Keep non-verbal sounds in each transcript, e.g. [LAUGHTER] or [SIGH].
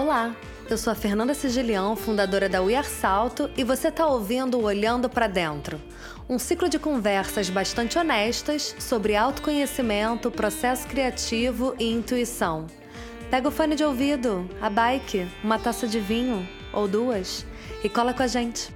Olá, eu sou a Fernanda Sigilião, fundadora da We Salto, e você está ouvindo o Olhando para Dentro, um ciclo de conversas bastante honestas sobre autoconhecimento, processo criativo e intuição. Pega o fone de ouvido, a bike, uma taça de vinho ou duas e cola com a gente.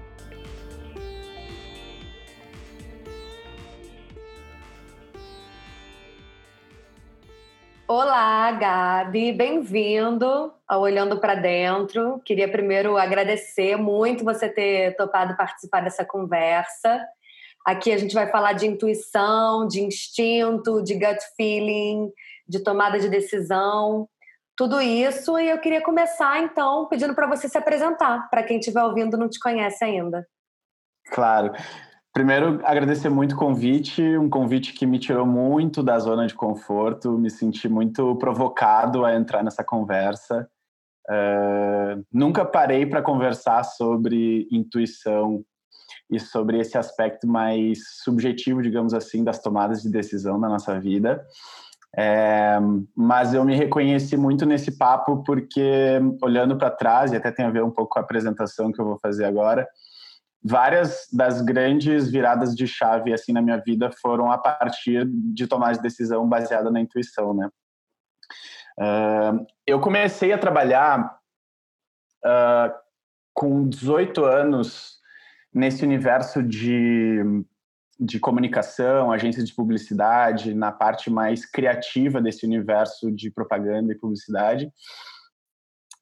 Olá, Gabi, bem-vindo ao Olhando para Dentro. Queria primeiro agradecer muito você ter topado participar dessa conversa. Aqui a gente vai falar de intuição, de instinto, de gut feeling, de tomada de decisão, tudo isso. E eu queria começar então pedindo para você se apresentar, para quem estiver ouvindo não te conhece ainda. Claro. Primeiro, agradecer muito o convite, um convite que me tirou muito da zona de conforto, me senti muito provocado a entrar nessa conversa. Uh, nunca parei para conversar sobre intuição e sobre esse aspecto mais subjetivo, digamos assim, das tomadas de decisão na nossa vida. É, mas eu me reconheci muito nesse papo porque, olhando para trás, e até tem a ver um pouco com a apresentação que eu vou fazer agora, várias das grandes viradas de chave assim na minha vida foram a partir de tomar de decisão baseada na intuição, né? Uh, eu comecei a trabalhar uh, com 18 anos nesse universo de, de comunicação, agência de publicidade, na parte mais criativa desse universo de propaganda e publicidade.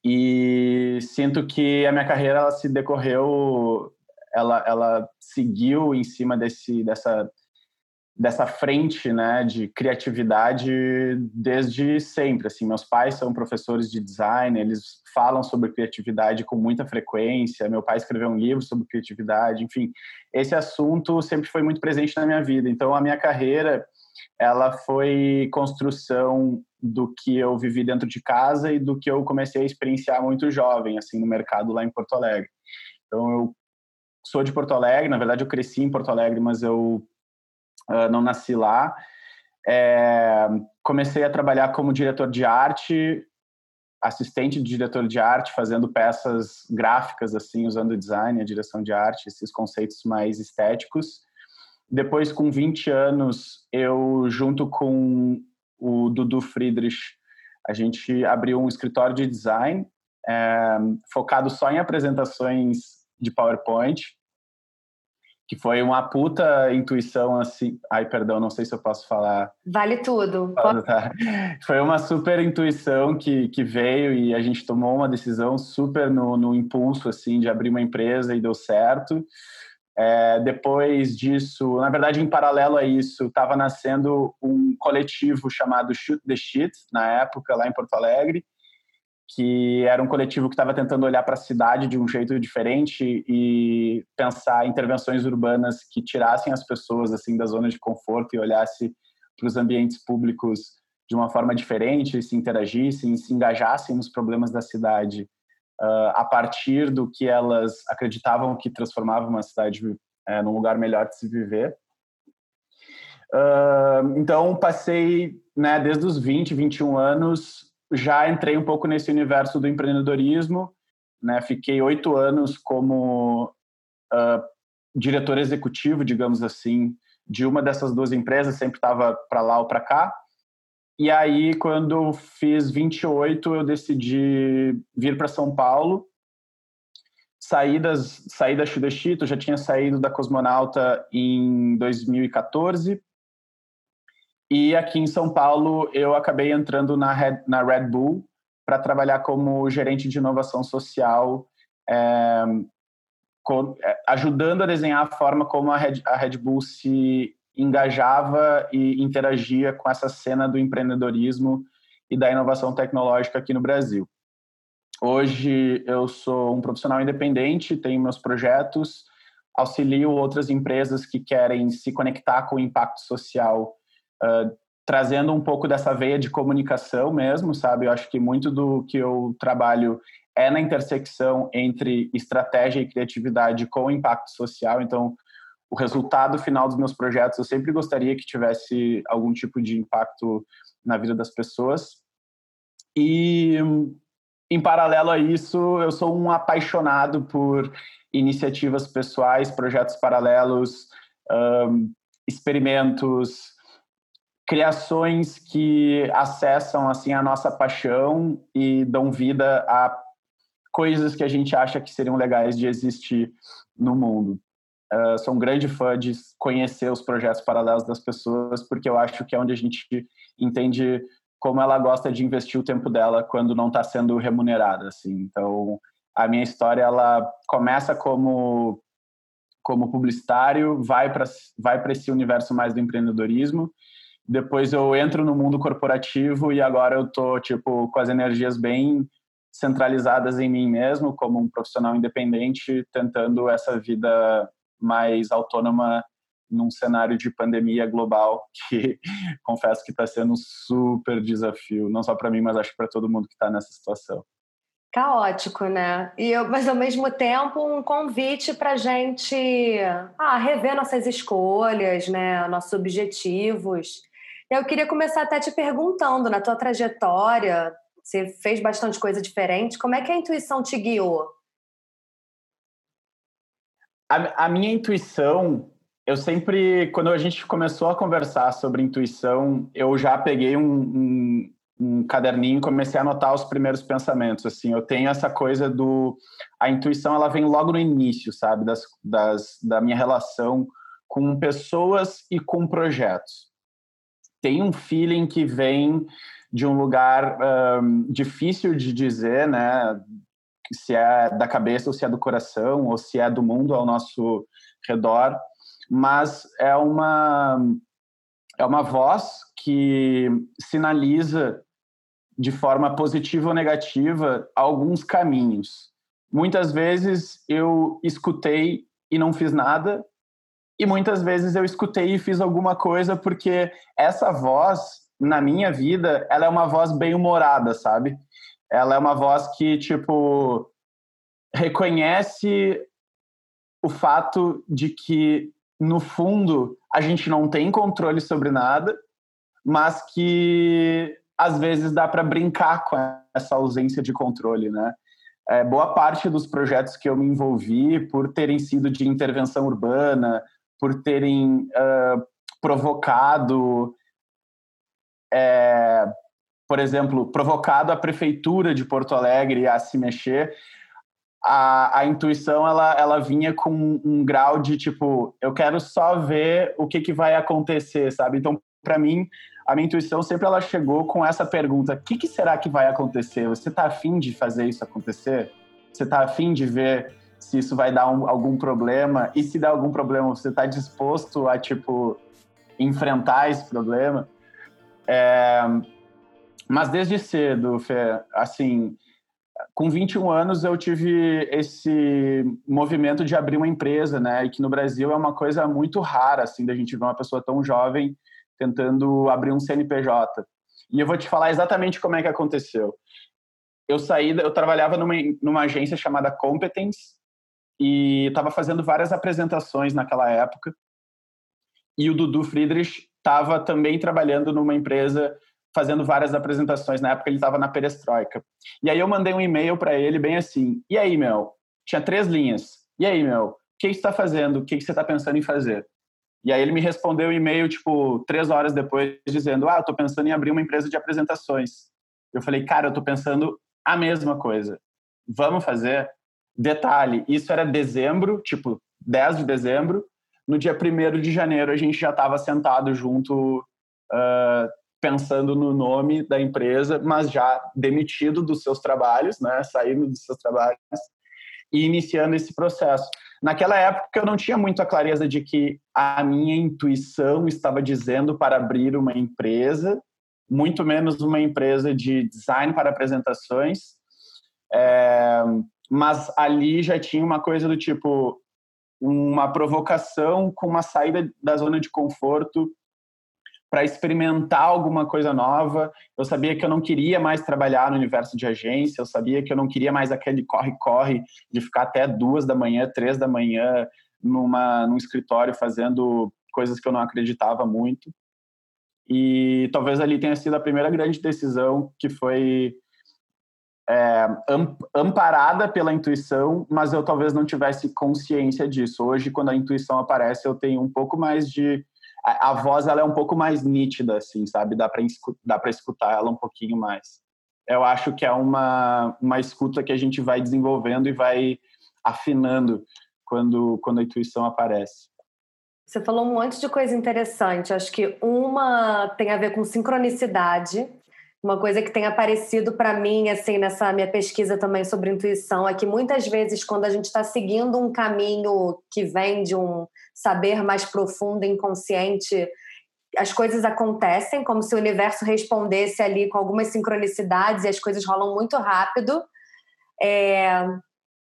E sinto que a minha carreira ela se decorreu ela, ela seguiu em cima desse, dessa, dessa frente né, de criatividade desde sempre. Assim, meus pais são professores de design, eles falam sobre criatividade com muita frequência. Meu pai escreveu um livro sobre criatividade, enfim, esse assunto sempre foi muito presente na minha vida. Então, a minha carreira ela foi construção do que eu vivi dentro de casa e do que eu comecei a experienciar muito jovem, assim, no mercado lá em Porto Alegre. Então, eu sou de Porto Alegre, na verdade eu cresci em Porto Alegre, mas eu uh, não nasci lá. É, comecei a trabalhar como diretor de arte, assistente de diretor de arte, fazendo peças gráficas, assim, usando design, a direção de arte, esses conceitos mais estéticos. Depois, com 20 anos, eu, junto com o Dudu Friedrich, a gente abriu um escritório de design é, focado só em apresentações de PowerPoint, que foi uma puta intuição assim. Ai, perdão, não sei se eu posso falar. Vale tudo. Tá. Foi uma super intuição que, que veio e a gente tomou uma decisão super no, no impulso assim de abrir uma empresa e deu certo. É, depois disso, na verdade, em paralelo a isso, estava nascendo um coletivo chamado Shoot the Shit, na época, lá em Porto Alegre, que era um coletivo que estava tentando olhar para a cidade de um jeito diferente e pensar intervenções urbanas que tirassem as pessoas assim da zona de conforto e olhasse para os ambientes públicos de uma forma diferente, se interagissem, se engajassem nos problemas da cidade uh, a partir do que elas acreditavam que transformava uma cidade uh, num lugar melhor de se viver. Uh, então passei, né, desde os 20, 21 anos já entrei um pouco nesse universo do empreendedorismo, né? Fiquei oito anos como uh, diretor executivo, digamos assim, de uma dessas duas empresas, sempre estava para lá ou para cá. E aí, quando fiz 28, eu decidi vir para São Paulo. Saí, das, saí da Chudechito, já tinha saído da Cosmonauta em 2014 e aqui em São Paulo, eu acabei entrando na Red, na Red Bull para trabalhar como gerente de inovação social, é, com, é, ajudando a desenhar a forma como a Red, a Red Bull se engajava e interagia com essa cena do empreendedorismo e da inovação tecnológica aqui no Brasil. Hoje eu sou um profissional independente, tenho meus projetos, auxilio outras empresas que querem se conectar com o impacto social uh, trazendo um pouco dessa veia de comunicação mesmo, sabe? Eu acho que muito do que eu trabalho é na intersecção entre estratégia e criatividade com impacto social. Então, o resultado final dos meus projetos, eu sempre gostaria que tivesse algum tipo de impacto na vida das pessoas. E em paralelo a isso, eu sou um apaixonado por iniciativas pessoais, projetos paralelos, um, experimentos, criações que acessam assim a nossa paixão e dão vida a coisas que a gente acha que seriam legais de existir no mundo. Uh, sou um grande fã de conhecer os projetos paralelos das pessoas, porque eu acho que é onde a gente entende como ela gosta de investir o tempo dela quando não está sendo remunerada. Assim. Então, a minha história ela começa como como publicitário, vai para vai para esse universo mais do empreendedorismo. Depois eu entro no mundo corporativo e agora eu tô tipo com as energias bem centralizadas em mim mesmo, como um profissional independente, tentando essa vida mais autônoma num cenário de pandemia global [LAUGHS] que confesso que está sendo um super desafio, não só para mim, mas acho para todo mundo que está nessa situação. Caótico, né? E eu, mas ao mesmo tempo um convite para gente ah, rever nossas escolhas, né? Nossos objetivos. Eu queria começar até te perguntando na tua trajetória, você fez bastante coisa diferente. Como é que a intuição te guiou? A, a minha intuição, eu sempre, quando a gente começou a conversar sobre intuição, eu já peguei um, um, um caderninho e comecei a anotar os primeiros pensamentos. Assim, eu tenho essa coisa do a intuição, ela vem logo no início, sabe, das, das da minha relação com pessoas e com projetos. Tem um feeling que vem de um lugar um, difícil de dizer, né? Se é da cabeça ou se é do coração ou se é do mundo ao nosso redor, mas é uma é uma voz que sinaliza de forma positiva ou negativa alguns caminhos. Muitas vezes eu escutei e não fiz nada, e muitas vezes eu escutei e fiz alguma coisa porque essa voz na minha vida, ela é uma voz bem humorada, sabe? Ela é uma voz que, tipo, reconhece o fato de que, no fundo, a gente não tem controle sobre nada, mas que às vezes dá para brincar com essa ausência de controle, né? É, boa parte dos projetos que eu me envolvi, por terem sido de intervenção urbana, por terem uh, provocado é, por exemplo, provocado a prefeitura de Porto Alegre a se mexer, a, a intuição ela, ela vinha com um grau de tipo, eu quero só ver o que, que vai acontecer, sabe? Então, para mim, a minha intuição sempre ela chegou com essa pergunta: o que, que será que vai acontecer? Você está afim de fazer isso acontecer? Você está afim de ver se isso vai dar um, algum problema? E se der algum problema, você está disposto a tipo enfrentar esse problema? É, mas desde cedo, Fê, assim, com 21 anos eu tive esse movimento de abrir uma empresa, né? E que no Brasil é uma coisa muito rara, assim, da gente ver uma pessoa tão jovem tentando abrir um CNPJ. E eu vou te falar exatamente como é que aconteceu. Eu saí, eu trabalhava numa, numa agência chamada Competence e estava fazendo várias apresentações naquela época. E o Dudu Friedrich estava também trabalhando numa empresa fazendo várias apresentações. Na época ele estava na Perestroika. E aí eu mandei um e-mail para ele bem assim: "E aí, meu? Tinha três linhas. E aí, meu? O que você está fazendo? O que você está pensando em fazer?" E aí ele me respondeu um e-mail tipo três horas depois dizendo: "Ah, eu pensando em abrir uma empresa de apresentações." Eu falei: "Cara, eu tô pensando a mesma coisa. Vamos fazer?" Detalhe, isso era dezembro, tipo 10 de dezembro, no dia 1 de janeiro a gente já estava sentado junto, uh, pensando no nome da empresa, mas já demitido dos seus trabalhos, né, saindo dos seus trabalhos e iniciando esse processo. Naquela época eu não tinha muito a clareza de que a minha intuição estava dizendo para abrir uma empresa, muito menos uma empresa de design para apresentações. É, mas ali já tinha uma coisa do tipo uma provocação com uma saída da zona de conforto para experimentar alguma coisa nova. Eu sabia que eu não queria mais trabalhar no universo de agência, eu sabia que eu não queria mais aquele corre-corre de ficar até duas da manhã, três da manhã numa, num escritório fazendo coisas que eu não acreditava muito. E talvez ali tenha sido a primeira grande decisão que foi é, amparada pela intuição, mas eu talvez não tivesse consciência disso. Hoje, quando a intuição aparece, eu tenho um pouco mais de a, a voz ela é um pouco mais nítida, assim, sabe? Dá para escutar ela um pouquinho mais. Eu acho que é uma uma escuta que a gente vai desenvolvendo e vai afinando quando quando a intuição aparece. Você falou um monte de coisa interessante. Acho que uma tem a ver com sincronicidade, uma coisa que tem aparecido para mim, assim, nessa minha pesquisa também sobre intuição, é que muitas vezes, quando a gente está seguindo um caminho que vem de um saber mais profundo, inconsciente, as coisas acontecem como se o universo respondesse ali com algumas sincronicidades e as coisas rolam muito rápido. É...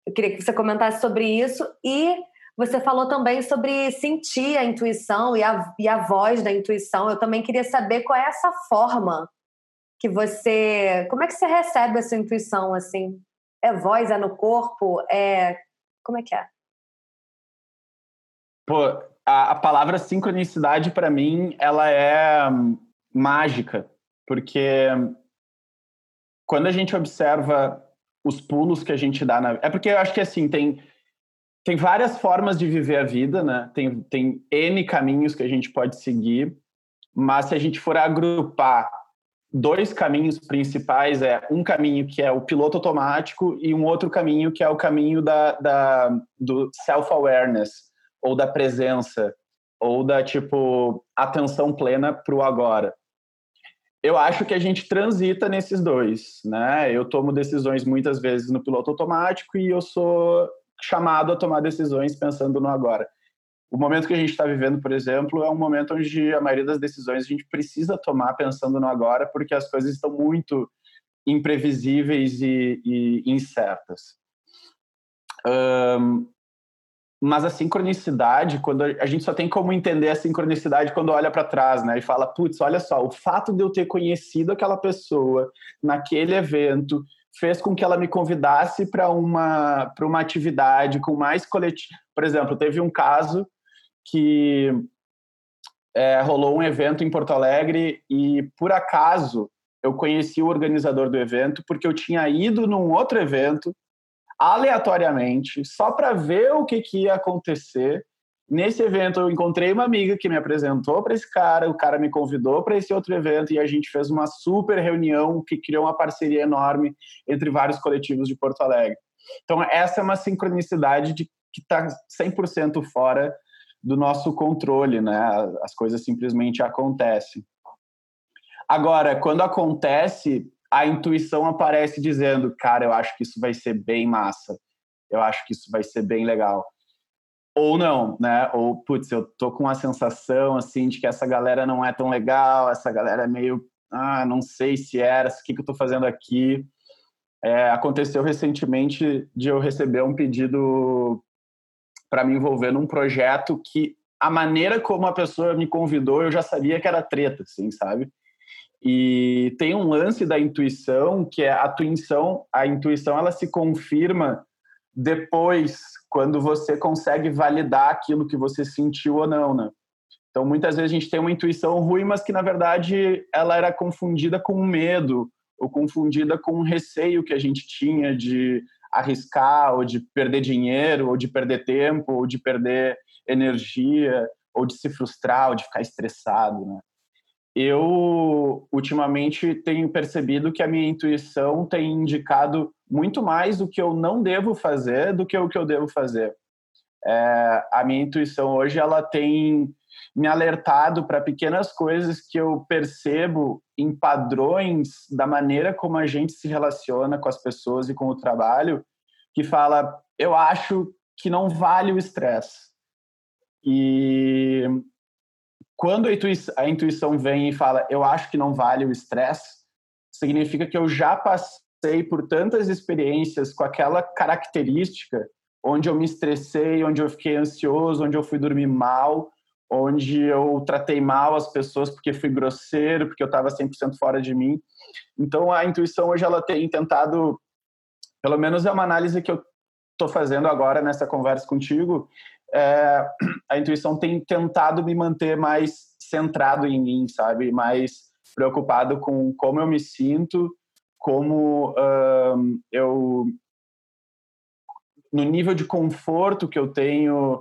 Eu queria que você comentasse sobre isso e você falou também sobre sentir a intuição e a, e a voz da intuição. Eu também queria saber qual é essa forma que você. Como é que você recebe essa intuição assim? É voz, é no corpo? É. Como é que é? Pô, a, a palavra sincronicidade para mim ela é mágica, porque quando a gente observa os pulos que a gente dá na é porque eu acho que assim tem tem várias formas de viver a vida, né? Tem tem n caminhos que a gente pode seguir, mas se a gente for agrupar dois caminhos principais é um caminho que é o piloto automático e um outro caminho que é o caminho da, da do self awareness ou da presença ou da tipo atenção plena para o agora. Eu acho que a gente transita nesses dois né? Eu tomo decisões muitas vezes no piloto automático e eu sou chamado a tomar decisões pensando no agora o momento que a gente está vivendo, por exemplo, é um momento onde a maioria das decisões a gente precisa tomar pensando no agora, porque as coisas estão muito imprevisíveis e, e incertas. Um, mas a sincronicidade, quando a gente só tem como entender a sincronicidade quando olha para trás, né? E fala, putz, olha só, o fato de eu ter conhecido aquela pessoa naquele evento fez com que ela me convidasse para uma para uma atividade com mais coletivo. Por exemplo, teve um caso que é, rolou um evento em Porto Alegre e, por acaso, eu conheci o organizador do evento porque eu tinha ido num outro evento aleatoriamente, só para ver o que, que ia acontecer. Nesse evento, eu encontrei uma amiga que me apresentou para esse cara, o cara me convidou para esse outro evento e a gente fez uma super reunião que criou uma parceria enorme entre vários coletivos de Porto Alegre. Então, essa é uma sincronicidade de, que está 100% fora do nosso controle, né? As coisas simplesmente acontecem. Agora, quando acontece, a intuição aparece dizendo, cara, eu acho que isso vai ser bem massa. Eu acho que isso vai ser bem legal. Ou não, né? Ou, putz, eu tô com uma sensação, assim, de que essa galera não é tão legal, essa galera é meio, ah, não sei se era, o que, que eu tô fazendo aqui. É, aconteceu recentemente de eu receber um pedido para me envolver num projeto que a maneira como a pessoa me convidou, eu já sabia que era treta, assim, sabe? E tem um lance da intuição, que é a intuição, a intuição ela se confirma depois, quando você consegue validar aquilo que você sentiu ou não, né? Então, muitas vezes a gente tem uma intuição ruim, mas que na verdade ela era confundida com medo ou confundida com um receio que a gente tinha de arriscar, ou de perder dinheiro, ou de perder tempo, ou de perder energia, ou de se frustrar, ou de ficar estressado, né? Eu, ultimamente, tenho percebido que a minha intuição tem indicado muito mais o que eu não devo fazer do que o que eu devo fazer. É, a minha intuição hoje, ela tem me alertado para pequenas coisas que eu percebo em padrões da maneira como a gente se relaciona com as pessoas e com o trabalho, que fala, eu acho que não vale o estresse. E quando a intuição, a intuição vem e fala, eu acho que não vale o estresse, significa que eu já passei por tantas experiências com aquela característica onde eu me estressei, onde eu fiquei ansioso, onde eu fui dormir mal, onde eu tratei mal as pessoas porque fui grosseiro, porque eu estava 100% fora de mim. Então a intuição hoje ela tem tentado, pelo menos é uma análise que eu estou fazendo agora nessa conversa contigo, é, a intuição tem tentado me manter mais centrado em mim, sabe? Mais preocupado com como eu me sinto como uh, eu no nível de conforto que eu tenho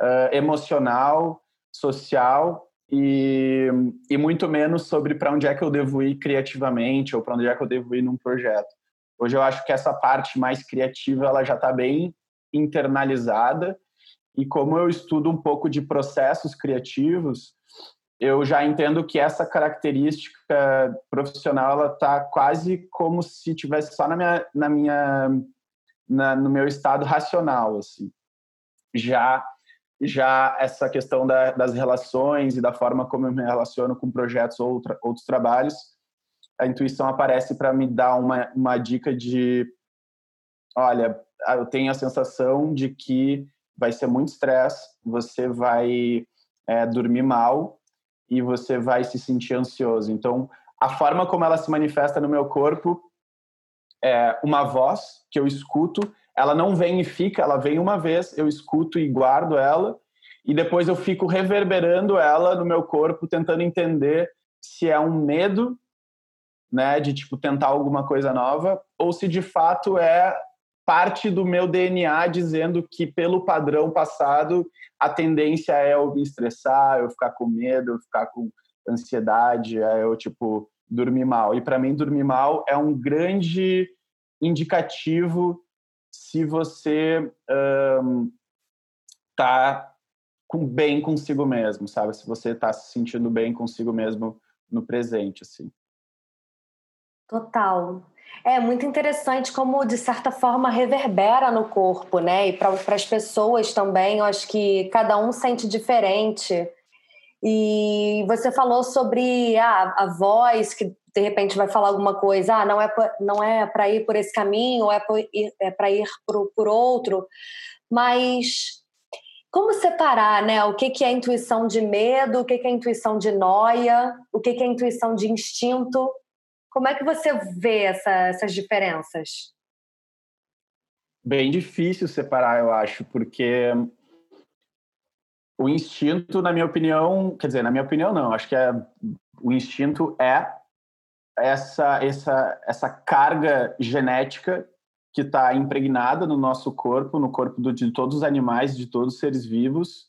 uh, emocional, social e, e muito menos sobre para onde é que eu devo ir criativamente ou para onde é que eu devo ir num projeto. Hoje eu acho que essa parte mais criativa ela já está bem internalizada e como eu estudo um pouco de processos criativos, eu já entendo que essa característica profissional ela está quase como se tivesse só na minha, na minha na, no meu estado racional assim já já essa questão da, das relações e da forma como eu me relaciono com projetos ou outros trabalhos a intuição aparece para me dar uma, uma dica de olha eu tenho a sensação de que vai ser muito estresse você vai é, dormir mal e você vai se sentir ansioso. Então a forma como ela se manifesta no meu corpo é, uma voz que eu escuto, ela não vem e fica, ela vem uma vez, eu escuto e guardo ela, e depois eu fico reverberando ela no meu corpo, tentando entender se é um medo, né, de tipo tentar alguma coisa nova, ou se de fato é parte do meu DNA dizendo que pelo padrão passado a tendência é eu me estressar, eu ficar com medo, eu ficar com ansiedade, é eu tipo dormir mal. E para mim, dormir mal é um grande indicativo se você um, bem consigo mesmo, sabe? Se você está se sentindo bem consigo mesmo no presente, assim. Total. É muito interessante como, de certa forma, reverbera no corpo, né? E para as pessoas também, eu acho que cada um sente diferente. E você falou sobre ah, a voz que de repente vai falar alguma coisa, ah, não é não é para ir por esse caminho, ou é para ir, é por, por outro, mas como separar, né? O que, que é intuição de medo, o que, que é intuição de noia, o que, que é intuição de instinto? Como é que você vê essa, essas diferenças? Bem difícil separar, eu acho, porque o instinto, na minha opinião, quer dizer, na minha opinião não, acho que é, o instinto é essa, essa, essa carga genética que está impregnada no nosso corpo, no corpo do, de todos os animais, de todos os seres vivos,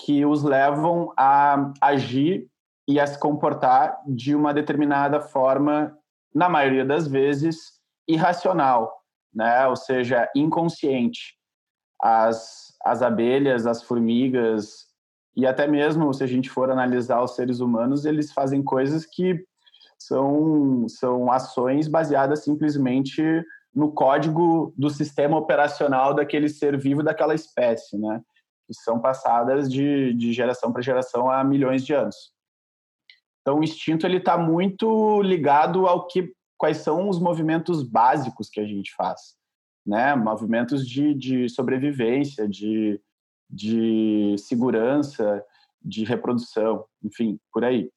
que os levam a agir e a se comportar de uma determinada forma, na maioria das vezes, irracional, né? ou seja, inconsciente. As, as abelhas, as formigas e até mesmo se a gente for analisar os seres humanos, eles fazem coisas que são, são ações baseadas simplesmente no código do sistema operacional daquele ser vivo daquela espécie, né? Que são passadas de, de geração para geração há milhões de anos. Então, o instinto ele está muito ligado ao que, quais são os movimentos básicos que a gente faz né? Movimentos de, de sobrevivência, de, de segurança, de reprodução, enfim, por aí.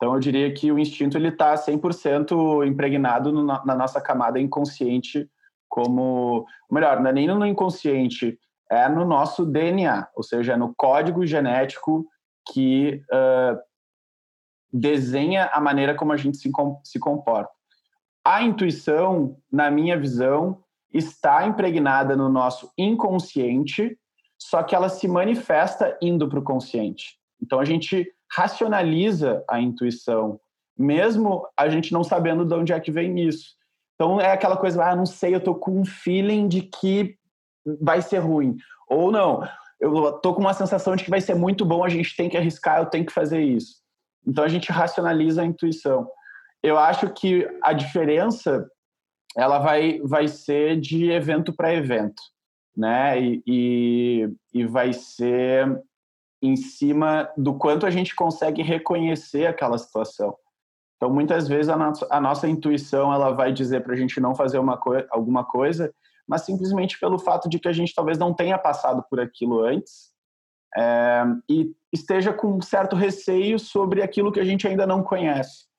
Então, eu diria que o instinto ele está 100% impregnado no, na nossa camada inconsciente, como, melhor, não é nem no inconsciente, é no nosso DNA, ou seja, é no código genético que uh, desenha a maneira como a gente se, se comporta. A intuição, na minha visão, está impregnada no nosso inconsciente, só que ela se manifesta indo para o consciente. Então a gente racionaliza a intuição, mesmo a gente não sabendo de onde é que vem isso. Então é aquela coisa, ah, não sei, eu tô com um feeling de que vai ser ruim. Ou não, eu tô com uma sensação de que vai ser muito bom, a gente tem que arriscar, eu tenho que fazer isso. Então a gente racionaliza a intuição. Eu acho que a diferença ela vai, vai ser de evento para evento, né? E, e, e, vai ser em cima do quanto a gente consegue reconhecer aquela situação. Então, muitas vezes a nossa, a nossa intuição ela vai dizer para a gente não fazer uma co alguma coisa, mas simplesmente pelo fato de que a gente talvez não tenha passado por aquilo antes é, e esteja com um certo receio sobre aquilo que a gente ainda não conhece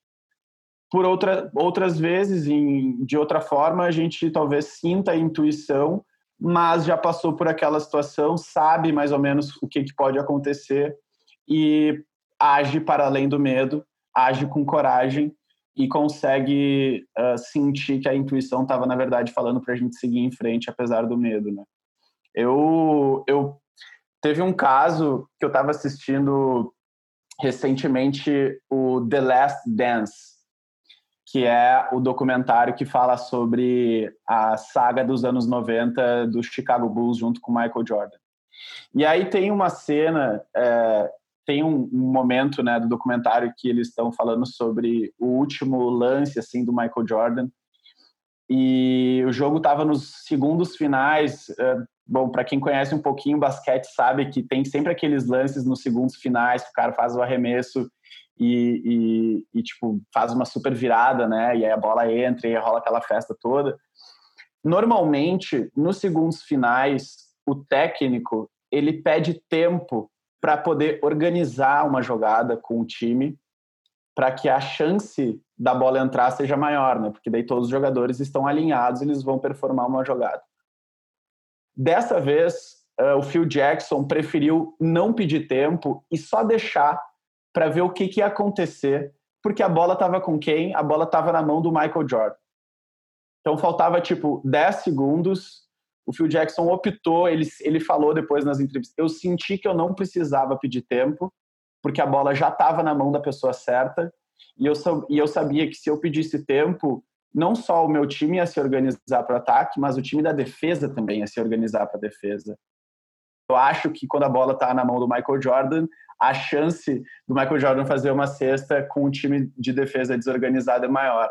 por outra, outras vezes, em, de outra forma, a gente talvez sinta a intuição, mas já passou por aquela situação, sabe mais ou menos o que, que pode acontecer e age para além do medo, age com coragem e consegue uh, sentir que a intuição estava na verdade falando para a gente seguir em frente apesar do medo, né? Eu eu teve um caso que eu estava assistindo recentemente o The Last Dance, que é o documentário que fala sobre a saga dos anos 90 do Chicago Bulls junto com Michael Jordan. E aí tem uma cena, é, tem um, um, momento né, do documentário que eles estão falando sobre o último lance assim do Michael Jordan. E o jogo estava nos segundos finais. É, bom, para quem conhece um pouquinho basquete sabe que tem sempre aqueles lances nos segundos finais que o cara faz o arremesso e, e, e, tipo faz uma super virada, né? E aí a bola entra e rola aquela festa toda. Normalmente, nos segundos finais, o técnico ele pede tempo para poder organizar uma jogada com o time para que a chance da bola entrar seja maior, né? Porque daí todos os jogadores estão alinhados, eles vão performar uma jogada. Dessa vez, uh, o Phil Jackson preferiu não pedir tempo e só deixar para ver o que, que ia acontecer, porque a bola estava com quem? A bola estava na mão do Michael Jordan. Então faltava tipo 10 segundos o Phil Jackson optou, ele, ele falou depois nas entrevistas, eu senti que eu não precisava pedir tempo, porque a bola já estava na mão da pessoa certa, e eu, e eu sabia que se eu pedisse tempo, não só o meu time ia se organizar para o ataque, mas o time da defesa também ia se organizar para a defesa. Eu acho que quando a bola está na mão do Michael Jordan, a chance do Michael Jordan fazer uma cesta com um time de defesa desorganizado é maior.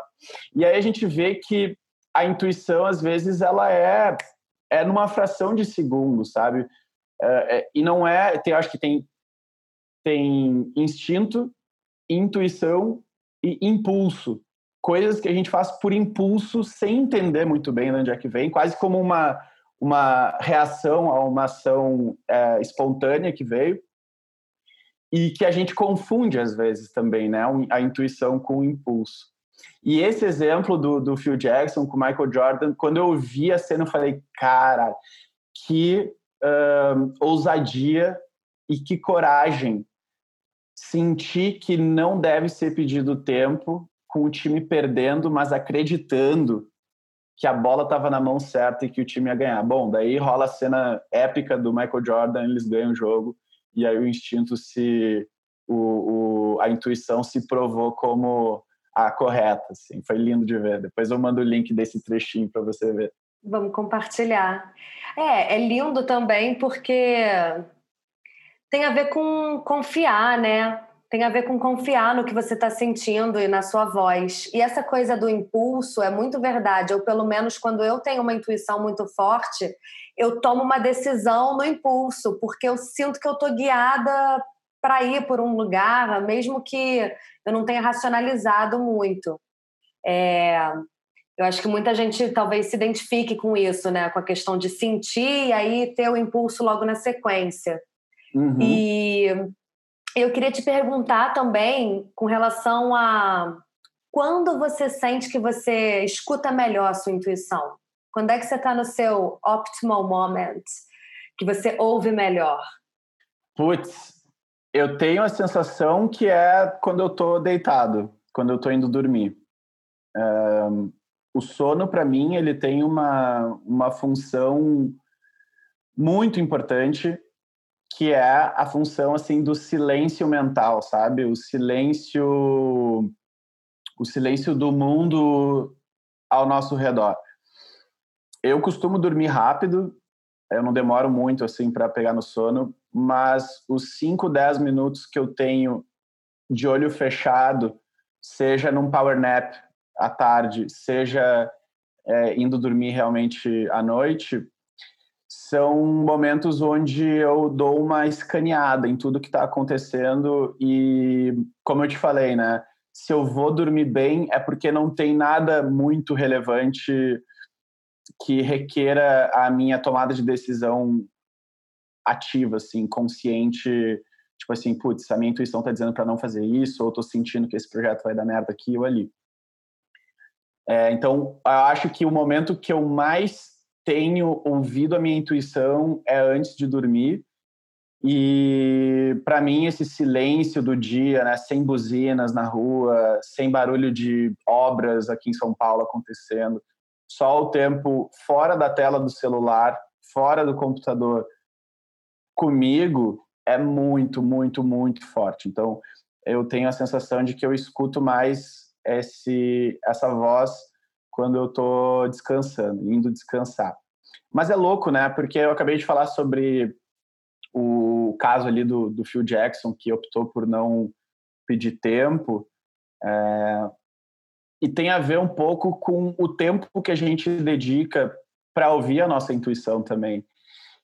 E aí a gente vê que a intuição, às vezes, ela é é numa fração de segundo, sabe? É, e não é, tem, acho que tem, tem instinto, intuição e impulso. Coisas que a gente faz por impulso, sem entender muito bem de onde é que vem, quase como uma, uma reação a uma ação é, espontânea que veio. E que a gente confunde às vezes também, né? A intuição com o impulso. E esse exemplo do, do Phil Jackson com o Michael Jordan, quando eu vi a cena, eu falei, cara, que uh, ousadia e que coragem sentir que não deve ser pedido tempo com o time perdendo, mas acreditando que a bola estava na mão certa e que o time ia ganhar. Bom, daí rola a cena épica do Michael Jordan, eles ganham o jogo e aí o instinto se o, o a intuição se provou como a correta, assim. Foi lindo de ver. Depois eu mando o link desse trechinho para você ver. Vamos compartilhar. É, é lindo também porque tem a ver com confiar, né? Tem a ver com confiar no que você está sentindo e na sua voz. E essa coisa do impulso é muito verdade. Ou pelo menos quando eu tenho uma intuição muito forte, eu tomo uma decisão no impulso, porque eu sinto que eu estou guiada para ir por um lugar, mesmo que eu não tenha racionalizado muito. É, eu acho que muita gente talvez se identifique com isso, né? Com a questão de sentir e aí ter o impulso logo na sequência. Uhum. E eu queria te perguntar também com relação a quando você sente que você escuta melhor a sua intuição? Quando é que você está no seu optimal moment? Que você ouve melhor? Putz, eu tenho a sensação que é quando eu estou deitado, quando eu estou indo dormir. o sono, para mim, ele tem uma, uma função muito importante, que é a função assim do silêncio mental, sabe? O silêncio o silêncio do mundo ao nosso redor. Eu costumo dormir rápido, eu não demoro muito assim para pegar no sono, mas os 5, 10 minutos que eu tenho de olho fechado, seja num power nap à tarde, seja é, indo dormir realmente à noite, são momentos onde eu dou uma escaneada em tudo que está acontecendo e, como eu te falei, né? Se eu vou dormir bem é porque não tem nada muito relevante que requeira a minha tomada de decisão ativa, assim, consciente, tipo assim, putz, a minha intuição tá dizendo para não fazer isso, ou eu tô sentindo que esse projeto vai dar merda aqui ou ali. É, então, eu acho que o momento que eu mais tenho ouvido a minha intuição é antes de dormir, E para mim esse silêncio do dia, né, sem buzinas na rua, sem barulho de obras aqui em São Paulo acontecendo, só o tempo fora da tela do celular, fora do computador, comigo é muito, muito, muito forte. Então eu tenho a sensação de que eu escuto mais esse essa voz quando eu estou descansando, indo descansar. Mas é louco, né? Porque eu acabei de falar sobre o caso ali do, do Phil Jackson, que optou por não pedir tempo, é, e tem a ver um pouco com o tempo que a gente dedica para ouvir a nossa intuição também.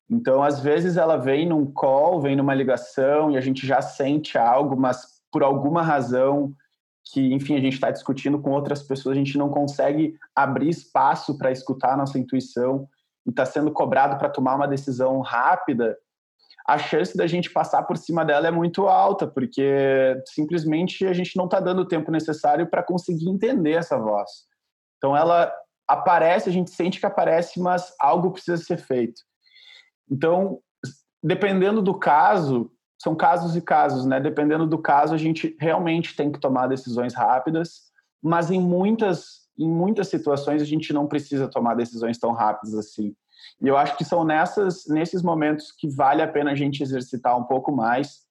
Então, às vezes ela vem num call, vem numa ligação e a gente já sente algo, mas por alguma razão que, enfim, a gente está discutindo com outras pessoas, a gente não consegue abrir espaço para escutar a nossa intuição e está sendo cobrado para tomar uma decisão rápida, a chance da gente passar por cima dela é muito alta, porque simplesmente a gente não está dando o tempo necessário para conseguir entender essa voz. Então ela aparece, a gente sente que aparece, mas algo precisa ser feito. Então, dependendo do caso, são casos e casos, né? Dependendo do caso, a gente realmente tem que tomar decisões rápidas, mas em muitas em muitas situações a gente não precisa tomar decisões tão rápidas assim. E eu acho que são nessas, nesses momentos que vale a pena a gente exercitar um pouco mais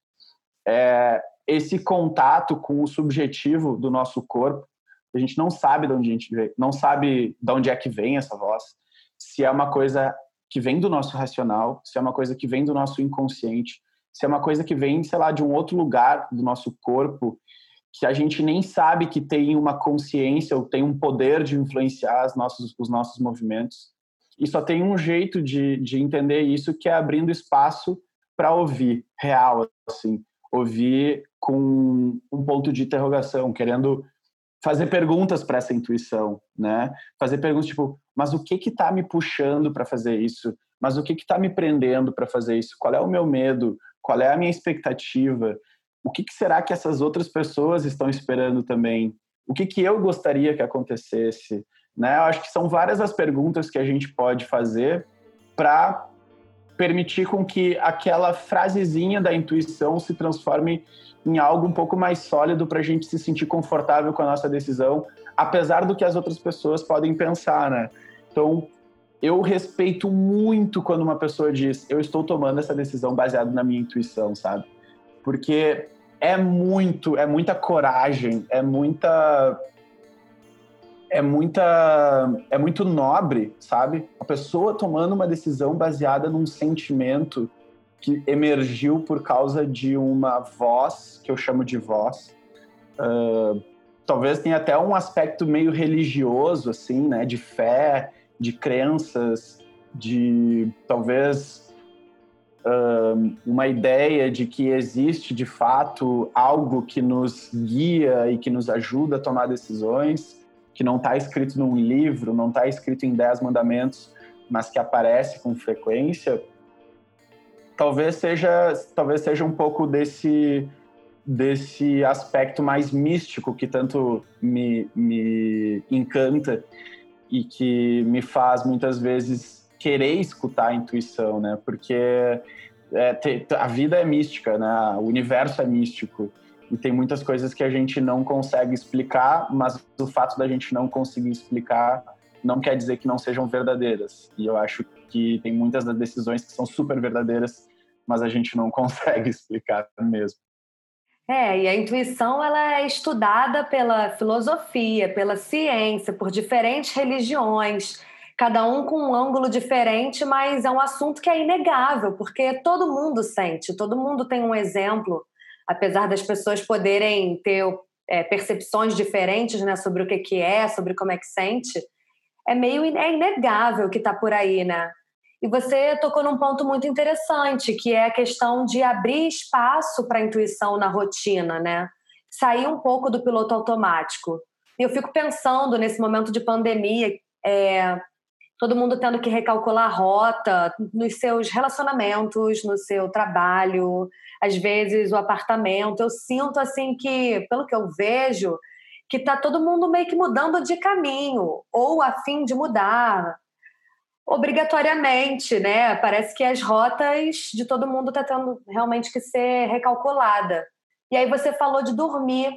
é, esse contato com o subjetivo do nosso corpo. A gente não sabe de onde a gente vem, não sabe de onde é que vem essa voz, se é uma coisa que vem do nosso racional, se é uma coisa que vem do nosso inconsciente, se é uma coisa que vem, sei lá, de um outro lugar do nosso corpo que a gente nem sabe que tem uma consciência ou tem um poder de influenciar os nossos, os nossos movimentos. E só tem um jeito de, de entender isso, que é abrindo espaço para ouvir, real, assim. Ouvir com um ponto de interrogação, querendo fazer perguntas para essa intuição, né? Fazer perguntas tipo, mas o que que tá me puxando para fazer isso? Mas o que que tá me prendendo para fazer isso? Qual é o meu medo? Qual é a minha expectativa? O que, que será que essas outras pessoas estão esperando também? O que que eu gostaria que acontecesse? Né? Eu acho que são várias as perguntas que a gente pode fazer para permitir com que aquela frasezinha da intuição se transforme em algo um pouco mais sólido para a gente se sentir confortável com a nossa decisão, apesar do que as outras pessoas podem pensar, né? Então, eu respeito muito quando uma pessoa diz, eu estou tomando essa decisão baseado na minha intuição, sabe? Porque é muito, é muita coragem, é muita é muita é muito nobre, sabe? A pessoa tomando uma decisão baseada num sentimento que emergiu por causa de uma voz que eu chamo de voz. Uh, talvez tenha até um aspecto meio religioso, assim, né? De fé, de crenças, de talvez uma ideia de que existe de fato algo que nos guia e que nos ajuda a tomar decisões que não está escrito num livro, não está escrito em Dez Mandamentos, mas que aparece com frequência, talvez seja, talvez seja um pouco desse desse aspecto mais místico que tanto me, me encanta e que me faz muitas vezes querer escutar a intuição, né? Porque é, a vida é mística, né? O universo é místico e tem muitas coisas que a gente não consegue explicar, mas o fato da gente não conseguir explicar não quer dizer que não sejam verdadeiras. E eu acho que tem muitas das decisões que são super verdadeiras, mas a gente não [LAUGHS] consegue explicar mesmo. É, e a intuição ela é estudada pela filosofia, pela ciência, por diferentes religiões, cada um com um ângulo diferente, mas é um assunto que é inegável, porque todo mundo sente, todo mundo tem um exemplo apesar das pessoas poderem ter é, percepções diferentes né, sobre o que, que é, sobre como é que sente, é meio é inegável que está por aí, né? E você tocou num ponto muito interessante, que é a questão de abrir espaço para a intuição na rotina, né? Sair um pouco do piloto automático. Eu fico pensando nesse momento de pandemia, é, todo mundo tendo que recalcular a rota nos seus relacionamentos, no seu trabalho, às vezes o apartamento. Eu sinto assim que, pelo que eu vejo, que está todo mundo meio que mudando de caminho ou a fim de mudar. Obrigatoriamente, né? Parece que as rotas de todo mundo está tendo realmente que ser recalculada. E aí você falou de dormir,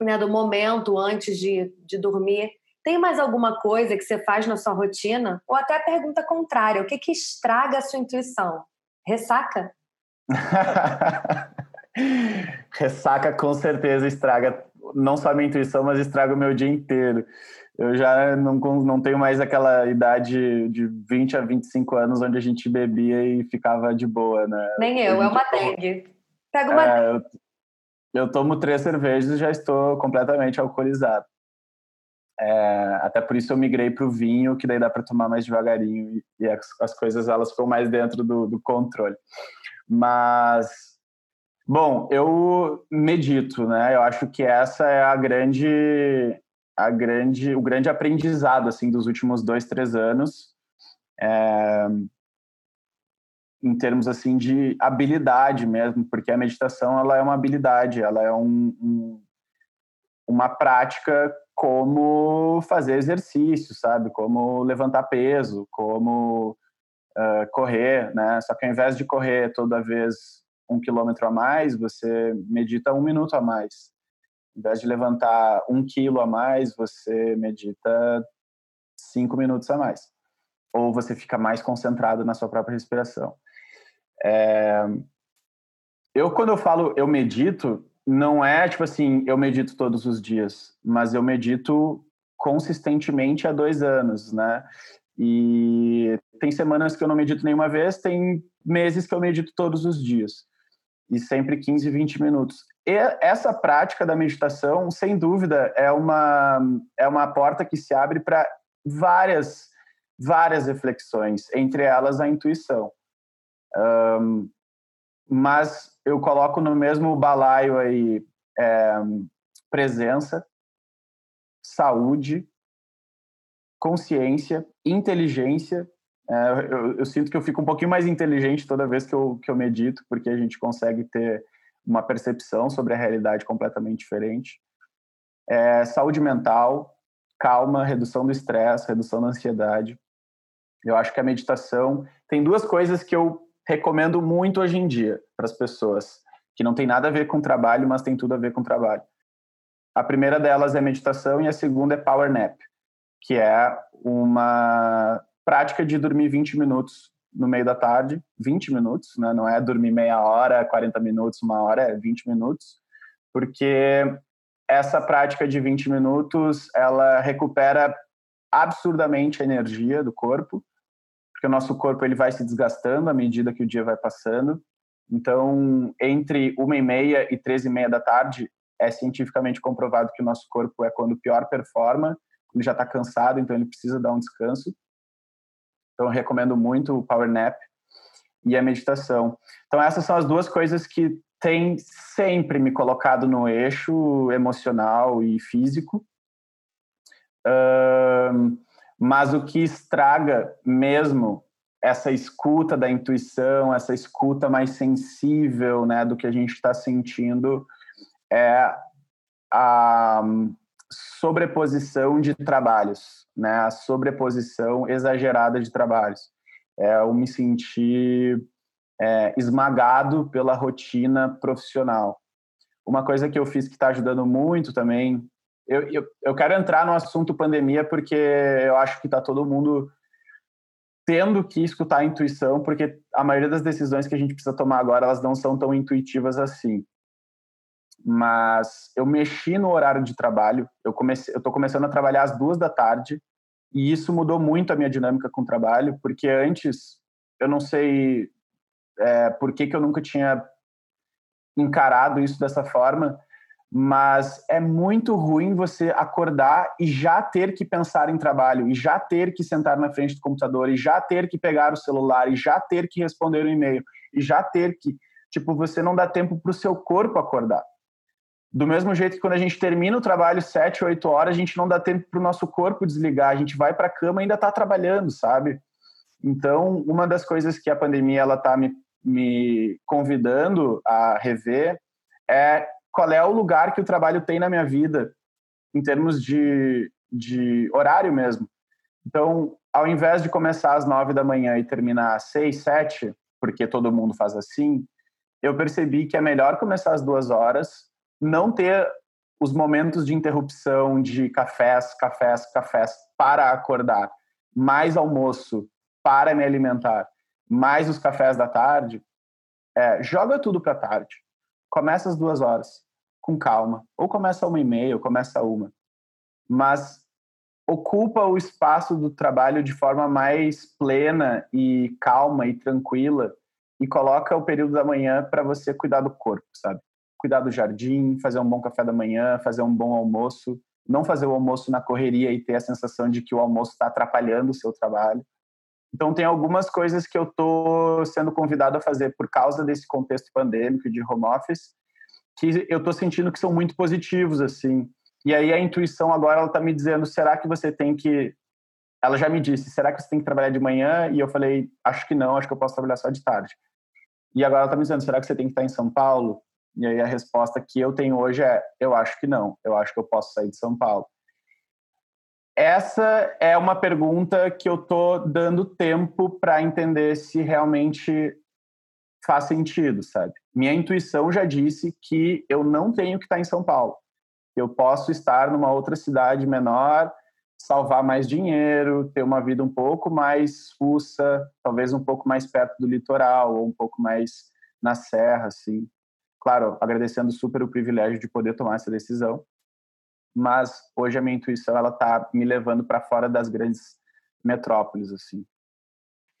né? Do momento antes de, de dormir. Tem mais alguma coisa que você faz na sua rotina? Ou até a pergunta contrária: o que, que estraga a sua intuição? Ressaca? [LAUGHS] Ressaca com certeza estraga não só a minha intuição, mas estraga o meu dia inteiro. Eu já não, não tenho mais aquela idade de 20 a 25 anos onde a gente bebia e ficava de boa, né? Nem eu, é uma dengue. Pega uma é, eu, eu tomo três cervejas e já estou completamente alcoolizado. É, até por isso eu migrei para o vinho, que daí dá para tomar mais devagarinho e, e as, as, coisas elas ficam mais dentro do, do controle. Mas, bom, eu medito, né? Eu acho que essa é a grande, a grande, o grande aprendizado assim dos últimos dois, três anos. É, em termos assim de habilidade mesmo, porque a meditação ela é uma habilidade, ela é um, um, uma prática como fazer exercício, sabe? Como levantar peso, como uh, correr, né? Só que ao invés de correr toda vez um quilômetro a mais, você medita um minuto a mais. Ao invés de levantar um quilo a mais, você medita cinco minutos a mais. Ou você fica mais concentrado na sua própria respiração. É... Eu, quando eu falo eu medito, não é tipo assim, eu medito todos os dias, mas eu medito consistentemente há dois anos, né? E tem semanas que eu não medito nenhuma vez, tem meses que eu medito todos os dias. E sempre 15, 20 minutos. E essa prática da meditação, sem dúvida, é uma, é uma porta que se abre para várias, várias reflexões, entre elas a intuição. Um, mas eu coloco no mesmo balaio aí é, presença, saúde, consciência, inteligência. É, eu, eu, sinto que eu fico um pouquinho mais inteligente toda vez que eu, que eu medito, porque a gente consegue ter uma percepção sobre a realidade completamente diferente. É, saúde mental, calma, redução do estresse, redução da ansiedade. Eu acho que a meditação tem duas coisas que eu recomendo muito hoje em dia para as pessoas, que não tem nada a ver com trabalho, mas tem tudo a ver com trabalho. A primeira delas é meditação e a segunda é power nap, que é uma prática de dormir 20 minutos no meio da tarde, 20 minutos, né? não é dormir meia hora, 40 minutos, uma hora, é 20 minutos, porque essa prática de 20 minutos, ela recupera absurdamente a energia do corpo, porque o nosso corpo ele vai se desgastando à medida que o dia vai passando. Então, entre uma e meia e três e meia da tarde, é cientificamente comprovado que o nosso corpo é quando pior performa, ele já está cansado, então ele precisa dar um descanso. Então, eu recomendo muito o Power Nap e a meditação. Então, essas são as duas coisas que têm sempre me colocado no eixo emocional e físico. Uh, mas o que estraga mesmo essa escuta da intuição, essa escuta mais sensível, né, do que a gente está sentindo, é a sobreposição de trabalhos, né, a sobreposição exagerada de trabalhos. É eu me sentir é, esmagado pela rotina profissional. Uma coisa que eu fiz que está ajudando muito também eu, eu, eu quero entrar no assunto pandemia porque eu acho que está todo mundo tendo que escutar a intuição, porque a maioria das decisões que a gente precisa tomar agora, elas não são tão intuitivas assim. Mas eu mexi no horário de trabalho, eu comecei, eu estou começando a trabalhar às duas da tarde, e isso mudou muito a minha dinâmica com o trabalho, porque antes, eu não sei é, por que, que eu nunca tinha encarado isso dessa forma, mas é muito ruim você acordar e já ter que pensar em trabalho, e já ter que sentar na frente do computador, e já ter que pegar o celular, e já ter que responder o um e-mail, e já ter que. Tipo, você não dá tempo para o seu corpo acordar. Do mesmo jeito que quando a gente termina o trabalho sete, oito horas, a gente não dá tempo para o nosso corpo desligar, a gente vai para a cama e ainda está trabalhando, sabe? Então, uma das coisas que a pandemia ela está me, me convidando a rever é qual é o lugar que o trabalho tem na minha vida, em termos de, de horário mesmo. Então, ao invés de começar às nove da manhã e terminar às seis, sete, porque todo mundo faz assim, eu percebi que é melhor começar às duas horas, não ter os momentos de interrupção de cafés, cafés, cafés para acordar, mais almoço para me alimentar, mais os cafés da tarde, é, joga tudo para tarde. Começa às duas horas, com calma. Ou começa uma e meia, ou começa uma. Mas ocupa o espaço do trabalho de forma mais plena e calma e tranquila e coloca o período da manhã para você cuidar do corpo, sabe? Cuidar do jardim, fazer um bom café da manhã, fazer um bom almoço, não fazer o almoço na correria e ter a sensação de que o almoço está atrapalhando o seu trabalho. Então tem algumas coisas que eu estou sendo convidado a fazer por causa desse contexto pandêmico de home office, que eu estou sentindo que são muito positivos assim. E aí a intuição agora ela está me dizendo, será que você tem que ela já me disse, será que você tem que trabalhar de manhã? E eu falei, acho que não, acho que eu posso trabalhar só de tarde. E agora ela está me dizendo, será que você tem que estar em São Paulo? E aí a resposta que eu tenho hoje é, eu acho que não, eu acho que eu posso sair de São Paulo. Essa é uma pergunta que eu tô dando tempo para entender se realmente faz sentido, sabe? Minha intuição já disse que eu não tenho que estar em São Paulo. Eu posso estar numa outra cidade menor, salvar mais dinheiro, ter uma vida um pouco mais fuça, talvez um pouco mais perto do litoral ou um pouco mais na serra, assim. Claro, agradecendo super o privilégio de poder tomar essa decisão, mas hoje a minha intuição ela tá me levando para fora das grandes metrópoles, assim.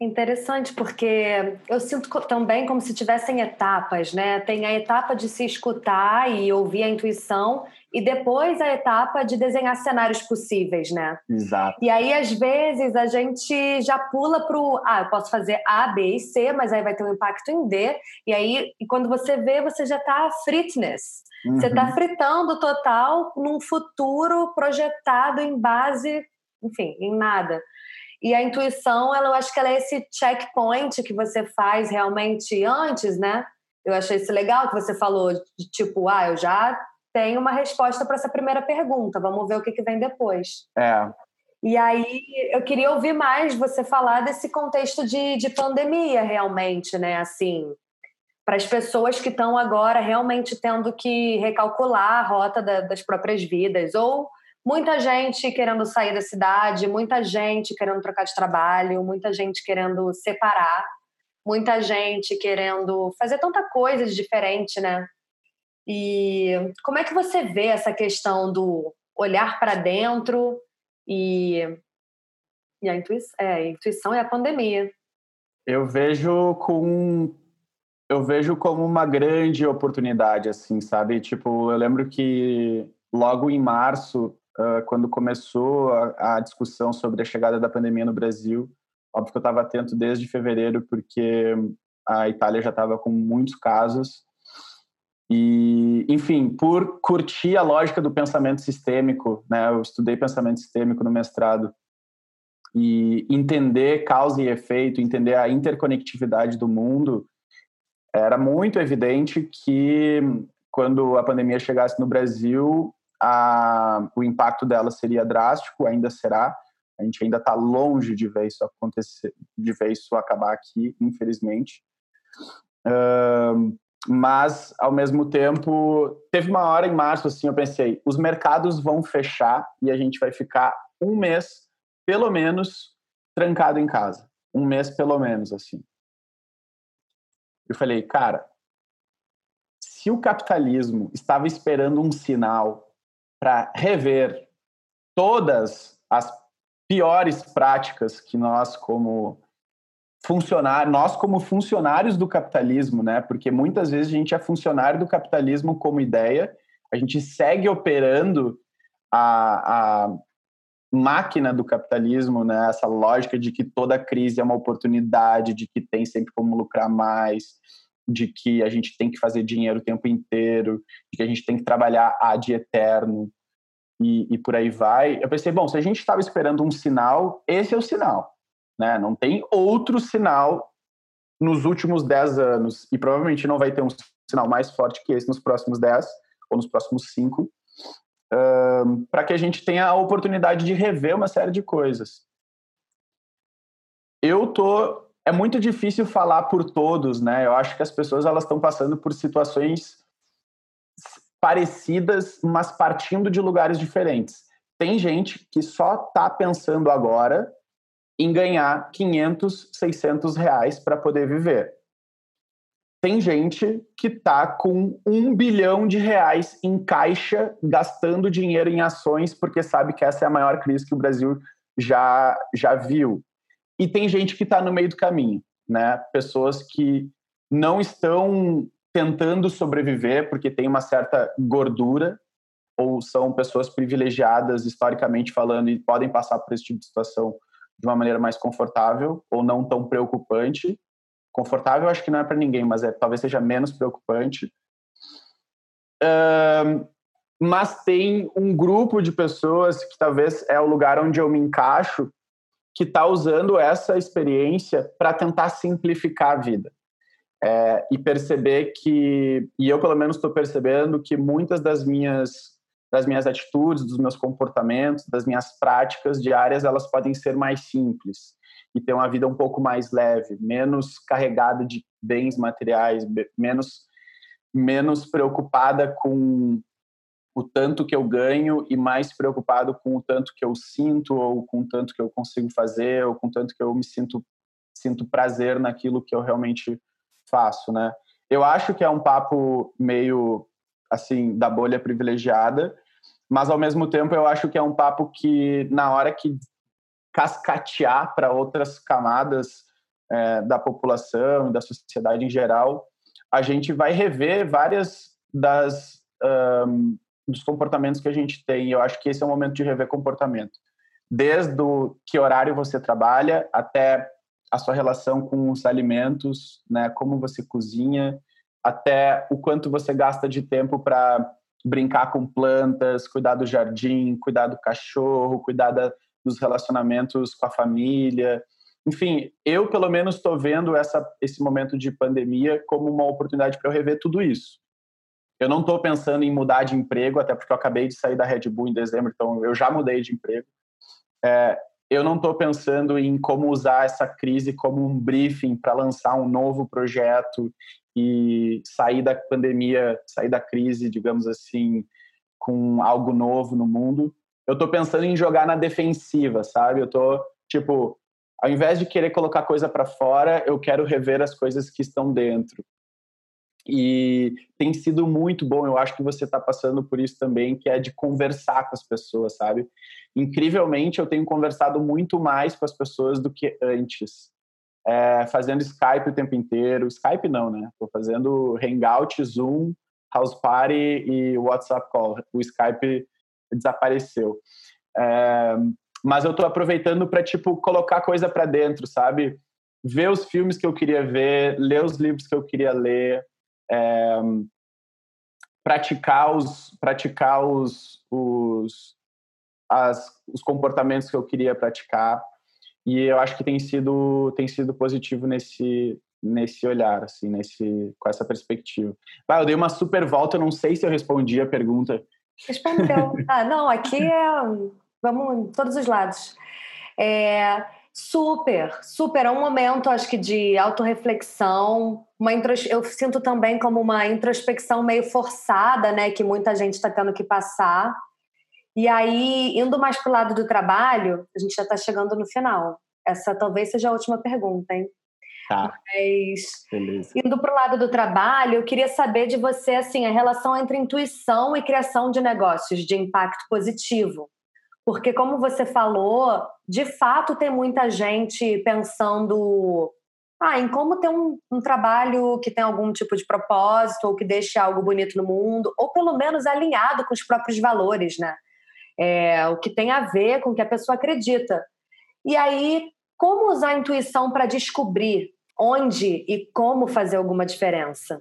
Interessante, porque eu sinto também como se tivessem etapas, né? Tem a etapa de se escutar e ouvir a intuição, e depois a etapa de desenhar cenários possíveis, né? Exato. E aí, às vezes, a gente já pula para o. Ah, eu posso fazer A, B e C, mas aí vai ter um impacto em D. E aí, e quando você vê, você já está fitness. Uhum. Você está fritando total num futuro projetado em base, enfim, em nada. E a intuição, ela, eu acho que ela é esse checkpoint que você faz realmente antes, né? Eu achei isso legal que você falou, de tipo, ah, eu já tenho uma resposta para essa primeira pergunta, vamos ver o que, que vem depois. É. E aí, eu queria ouvir mais você falar desse contexto de, de pandemia, realmente, né? Assim, para as pessoas que estão agora realmente tendo que recalcular a rota da, das próprias vidas, ou muita gente querendo sair da cidade, muita gente querendo trocar de trabalho, muita gente querendo separar, muita gente querendo fazer tanta coisa de diferente, né? E como é que você vê essa questão do olhar para dentro e, e a, intuição, é, a intuição e a pandemia? Eu vejo com eu vejo como uma grande oportunidade, assim, sabe? Tipo, eu lembro que logo em março uh, quando começou a, a, discussão sobre a chegada da pandemia no Brasil. Óbvio que eu estava atento desde fevereiro, porque a Itália já estava com muitos casos. E, enfim, por curtir a lógica do pensamento sistêmico, né? Eu estudei pensamento sistêmico no mestrado e entender causa e efeito, entender a interconectividade do mundo, era muito evidente que quando a pandemia chegasse no Brasil, a, o impacto dela seria drástico, ainda será. A gente ainda está longe de ver isso acontecer, de ver isso acabar aqui, infelizmente. Uh, mas, ao mesmo tempo, teve uma hora em março, assim, eu pensei, os mercados vão fechar e a gente vai ficar um mês, pelo menos, trancado em casa. Um mês, pelo menos, assim. Eu falei, cara, se o capitalismo estava esperando um sinal para rever todas as piores práticas que nós como funcionários, nós como funcionários do capitalismo, né? Porque muitas vezes a gente é funcionário do capitalismo como ideia, a gente segue operando a, a máquina do capitalismo, né? Essa lógica de que toda crise é uma oportunidade, de que tem sempre como lucrar mais, de que a gente tem que fazer dinheiro o tempo inteiro, de que a gente tem que trabalhar ad eterno e, e por aí vai. Eu pensei, bom, se a gente estava esperando um sinal, esse é o sinal. Né? Não tem outro sinal nos últimos 10 anos e provavelmente não vai ter um sinal mais forte que esse nos próximos 10 ou nos próximos 5 um, para que a gente tenha a oportunidade de rever uma série de coisas. eu tô é muito difícil falar por todos, né? Eu acho que as pessoas elas estão passando por situações parecidas, mas partindo de lugares diferentes. Tem gente que só está pensando agora em ganhar 500, 600 reais para poder viver. Tem gente que está com um bilhão de reais em caixa, gastando dinheiro em ações, porque sabe que essa é a maior crise que o Brasil já, já viu. E tem gente que está no meio do caminho, né? Pessoas que não estão tentando sobreviver porque tem uma certa gordura ou são pessoas privilegiadas historicamente falando e podem passar por esse tipo de situação de uma maneira mais confortável ou não tão preocupante. Confortável acho que não é para ninguém, mas é talvez seja menos preocupante. Um, mas tem um grupo de pessoas que talvez é o lugar onde eu me encaixo que está usando essa experiência para tentar simplificar a vida. É, e perceber que e eu pelo menos estou percebendo que muitas das minhas das minhas atitudes, dos meus comportamentos, das minhas práticas diárias, elas podem ser mais simples e ter uma vida um pouco mais leve, menos carregada de bens materiais, menos menos preocupada com o tanto que eu ganho e mais preocupado com o tanto que eu sinto ou com o tanto que eu consigo fazer ou com o tanto que eu me sinto sinto prazer naquilo que eu realmente faço, né? Eu acho que é um papo meio assim da bolha privilegiada, mas ao mesmo tempo eu acho que é um papo que na hora que cascatear para outras camadas é, da população da sociedade em geral, a gente vai rever várias das um, dos comportamentos que a gente tem. Eu acho que esse é o momento de rever comportamento. Desde o que horário você trabalha até a sua relação com os alimentos, né, como você cozinha, até o quanto você gasta de tempo para brincar com plantas, cuidar do jardim, cuidar do cachorro, cuidar da, dos relacionamentos com a família. Enfim, eu pelo menos estou vendo essa, esse momento de pandemia como uma oportunidade para eu rever tudo isso. Eu não estou pensando em mudar de emprego, até porque eu acabei de sair da Red Bull em dezembro, então eu já mudei de emprego. É, eu não estou pensando em como usar essa crise como um briefing para lançar um novo projeto e sair da pandemia, sair da crise, digamos assim, com algo novo no mundo. Eu estou pensando em jogar na defensiva, sabe? Eu estou tipo, ao invés de querer colocar coisa para fora, eu quero rever as coisas que estão dentro. E tem sido muito bom, eu acho que você está passando por isso também, que é de conversar com as pessoas, sabe? Incrivelmente, eu tenho conversado muito mais com as pessoas do que antes. É, fazendo Skype o tempo inteiro. Skype não, né? Estou fazendo Hangout, Zoom, House Party e WhatsApp Call. O Skype desapareceu. É, mas eu estou aproveitando para, tipo, colocar coisa para dentro, sabe? Ver os filmes que eu queria ver, ler os livros que eu queria ler, é, praticar os praticar os, os, as, os comportamentos que eu queria praticar. E eu acho que tem sido tem sido positivo nesse nesse olhar assim nesse com essa perspectiva. Ah, eu dei uma super volta não sei se eu respondi a pergunta. Respondeu [LAUGHS] ah não aqui é vamos todos os lados. É, Super, super. É um momento, acho que, de autorreflexão. Uma intros... Eu sinto também como uma introspecção meio forçada, né? Que muita gente está tendo que passar. E aí, indo mais para o lado do trabalho, a gente já está chegando no final. Essa talvez seja a última pergunta, hein? Tá. Mas, Beleza. indo para o lado do trabalho, eu queria saber de você, assim, a relação entre intuição e criação de negócios de impacto positivo. Porque, como você falou, de fato tem muita gente pensando ah, em como ter um, um, trabalho que tem algum tipo de propósito ou que deixe algo bonito no mundo, ou pelo menos alinhado com os próprios valores, né? É, o que tem a ver com o que a pessoa acredita. E aí, como usar a intuição para descobrir onde e como fazer alguma diferença?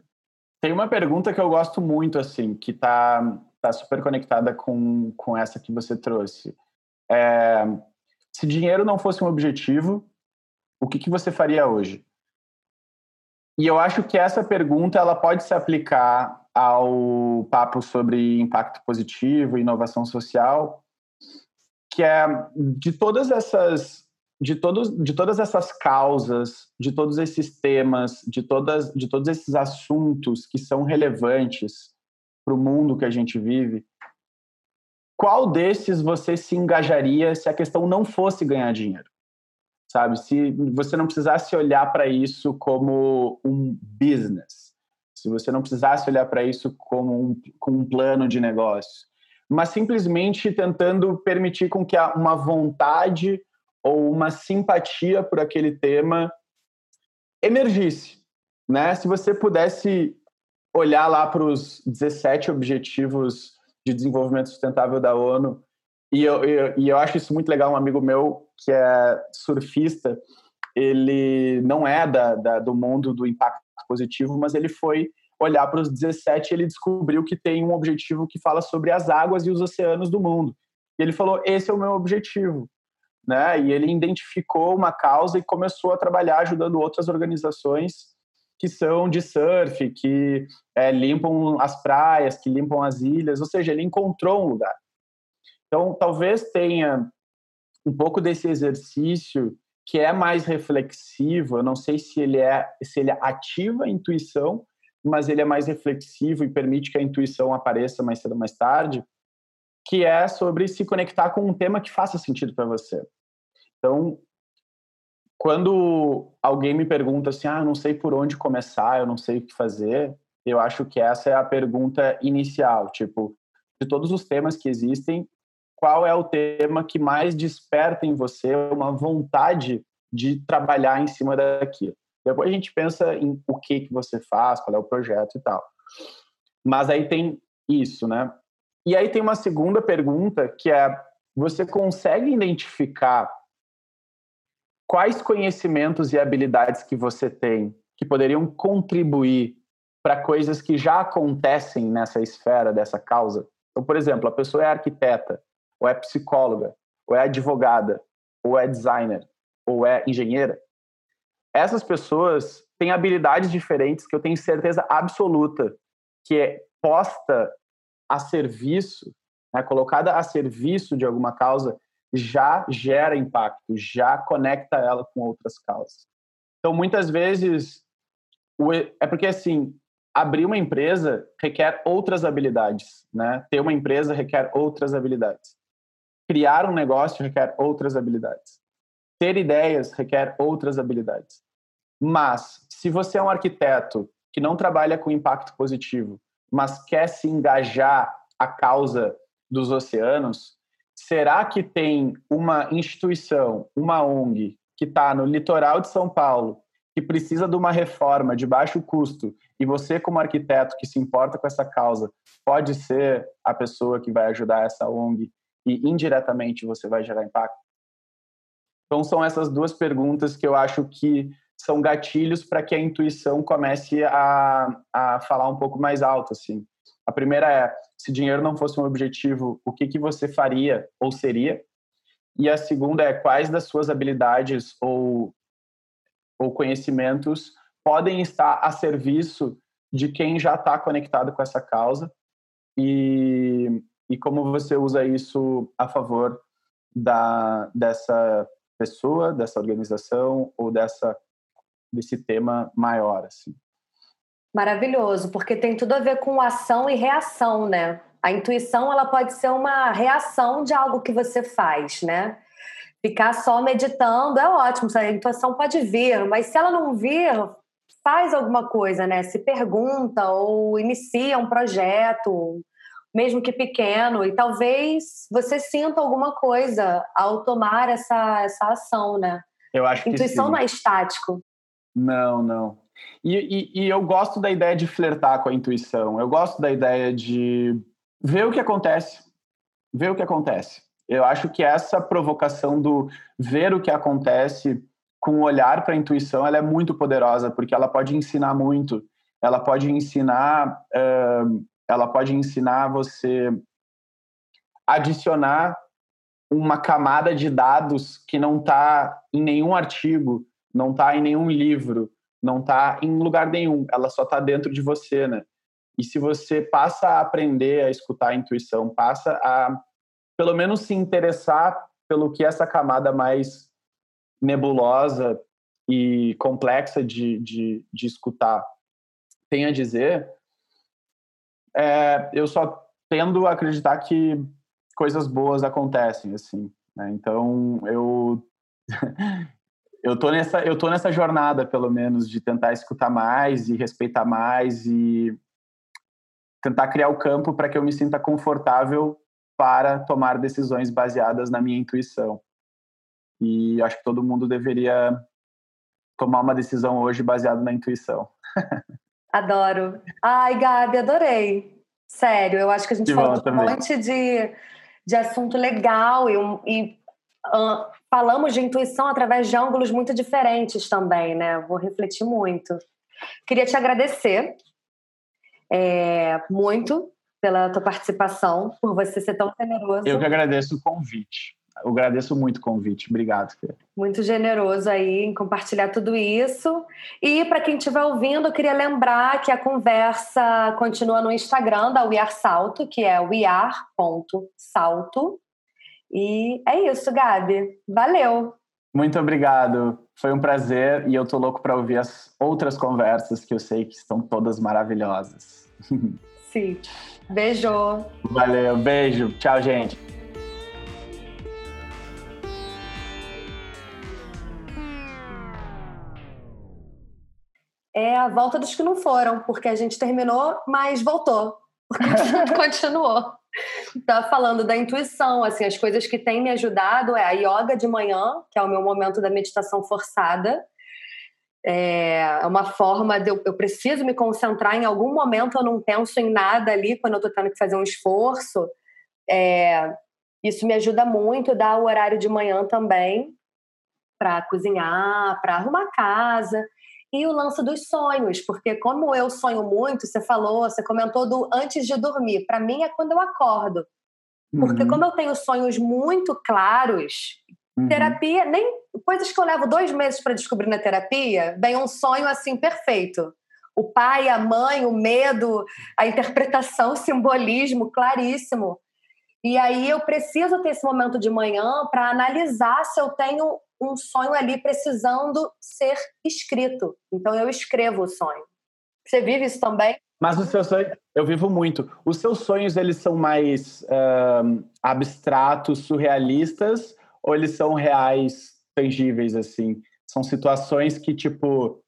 Tem uma pergunta que eu gosto muito, assim, que está tá super conectada com, com essa que você trouxe. É, se dinheiro não fosse um objetivo, o que, que você faria hoje? E eu acho que essa pergunta ela pode se aplicar ao papo sobre impacto positivo inovação social, que é de todas essas de, todos, de todas essas causas, de todos esses temas, de, todas, de todos esses assuntos que são relevantes para o mundo que a gente vive, qual desses você se engajaria se a questão não fosse ganhar dinheiro? Sabe? Se você não precisasse olhar para isso como um business, se você não precisasse olhar para isso como um, como um plano de negócio, mas simplesmente tentando permitir com que uma vontade ou uma simpatia por aquele tema emergisse, né? Se você pudesse olhar lá para os 17 objetivos de desenvolvimento sustentável da ONU, e eu, eu, e eu acho isso muito legal, um amigo meu que é surfista, ele não é da, da do mundo do impacto positivo, mas ele foi olhar para os 17 e ele descobriu que tem um objetivo que fala sobre as águas e os oceanos do mundo. E ele falou: esse é o meu objetivo né? E ele identificou uma causa e começou a trabalhar ajudando outras organizações que são de surf, que é, limpam as praias, que limpam as ilhas, ou seja, ele encontrou um lugar. Então, talvez tenha um pouco desse exercício que é mais reflexivo. Eu não sei se ele é se ele ativa a intuição, mas ele é mais reflexivo e permite que a intuição apareça mais cedo ou mais tarde que é sobre se conectar com um tema que faça sentido para você. Então, quando alguém me pergunta assim, ah, não sei por onde começar, eu não sei o que fazer, eu acho que essa é a pergunta inicial, tipo, de todos os temas que existem, qual é o tema que mais desperta em você uma vontade de trabalhar em cima daquilo? Depois a gente pensa em o que que você faz, qual é o projeto e tal. Mas aí tem isso, né? E aí tem uma segunda pergunta que é: você consegue identificar quais conhecimentos e habilidades que você tem que poderiam contribuir para coisas que já acontecem nessa esfera dessa causa? Então, por exemplo, a pessoa é arquiteta, ou é psicóloga, ou é advogada, ou é designer, ou é engenheira. Essas pessoas têm habilidades diferentes que eu tenho certeza absoluta que é posta a serviço, né, colocada a serviço de alguma causa, já gera impacto, já conecta ela com outras causas. Então, muitas vezes, é porque assim, abrir uma empresa requer outras habilidades, né? Ter uma empresa requer outras habilidades. Criar um negócio requer outras habilidades. Ter ideias requer outras habilidades. Mas, se você é um arquiteto que não trabalha com impacto positivo, mas quer se engajar a causa dos oceanos, será que tem uma instituição, uma ONG, que está no litoral de São Paulo, que precisa de uma reforma de baixo custo, e você, como arquiteto que se importa com essa causa, pode ser a pessoa que vai ajudar essa ONG e indiretamente você vai gerar impacto? Então, são essas duas perguntas que eu acho que são gatilhos para que a intuição comece a, a falar um pouco mais alto, assim. A primeira é, se dinheiro não fosse um objetivo, o que, que você faria ou seria? E a segunda é, quais das suas habilidades ou, ou conhecimentos podem estar a serviço de quem já está conectado com essa causa e, e como você usa isso a favor da, dessa pessoa, dessa organização ou dessa desse tema maior, assim. Maravilhoso, porque tem tudo a ver com ação e reação, né? A intuição ela pode ser uma reação de algo que você faz, né? Ficar só meditando é ótimo, a intuição pode vir, mas se ela não vir, faz alguma coisa, né? Se pergunta ou inicia um projeto, mesmo que pequeno, e talvez você sinta alguma coisa ao tomar essa, essa ação, né? Eu acho que Intuição não é estático. Não, não. E, e, e, eu gosto da ideia de flertar com a intuição. Eu gosto da ideia de ver o que acontece. Ver o que acontece. Eu acho que essa provocação do ver o que acontece com o olhar para a intuição, ela é muito poderosa, porque ela pode ensinar muito. Ela pode ensinar, uh, ela pode ensinar você adicionar uma camada de dados que não está em nenhum artigo, não está em nenhum livro, não está em lugar nenhum, ela só está dentro de você, né? E se você passa a aprender a escutar a intuição, passa a pelo menos se interessar pelo que essa camada mais nebulosa e complexa de, de, de escutar tem a dizer, é, eu só tendo a acreditar que coisas boas acontecem, assim. Né? Então, eu eu tô nessa eu tô nessa jornada, pelo menos, de tentar escutar mais e respeitar mais e tentar criar o campo para que eu me sinta confortável para tomar decisões baseadas na minha intuição. E acho que todo mundo deveria tomar uma decisão hoje baseada na intuição. [LAUGHS] Adoro. Ai, Gabi, adorei. Sério, eu acho que a gente que falou um monte de, de assunto legal e, e uh, falamos de intuição através de ângulos muito diferentes também, né? Vou refletir muito. Queria te agradecer é, muito pela tua participação, por você ser tão generoso. Eu que agradeço o convite. Eu agradeço muito o convite. Obrigado, Fê. Muito generoso aí em compartilhar tudo isso. E para quem estiver ouvindo, eu queria lembrar que a conversa continua no Instagram da We Are Salto, que é wear.salto. E é isso, Gabi. Valeu! Muito obrigado. Foi um prazer e eu tô louco para ouvir as outras conversas que eu sei que estão todas maravilhosas. [LAUGHS] Sim. Beijo. Valeu, beijo. Tchau, gente. é a volta dos que não foram, porque a gente terminou, mas voltou. [LAUGHS] Continuou. Tá falando da intuição, assim, as coisas que têm me ajudado é a yoga de manhã, que é o meu momento da meditação forçada. É uma forma de eu, eu preciso me concentrar em algum momento, eu não penso em nada ali quando eu tô tendo que fazer um esforço. É, isso me ajuda muito, dá o horário de manhã também para cozinhar, para arrumar casa e o lance dos sonhos, porque como eu sonho muito, você falou, você comentou do antes de dormir, para mim é quando eu acordo. Porque uhum. como eu tenho sonhos muito claros, uhum. terapia, nem coisas que eu levo dois meses para descobrir na terapia, vem um sonho assim perfeito. O pai, a mãe, o medo, a interpretação, o simbolismo claríssimo. E aí eu preciso ter esse momento de manhã para analisar se eu tenho um sonho ali precisando ser escrito. Então eu escrevo o sonho. Você vive isso também? Mas os seus sonhos, eu vivo muito. Os seus sonhos, eles são mais uh, abstratos, surrealistas, ou eles são reais, tangíveis, assim? São situações que, tipo,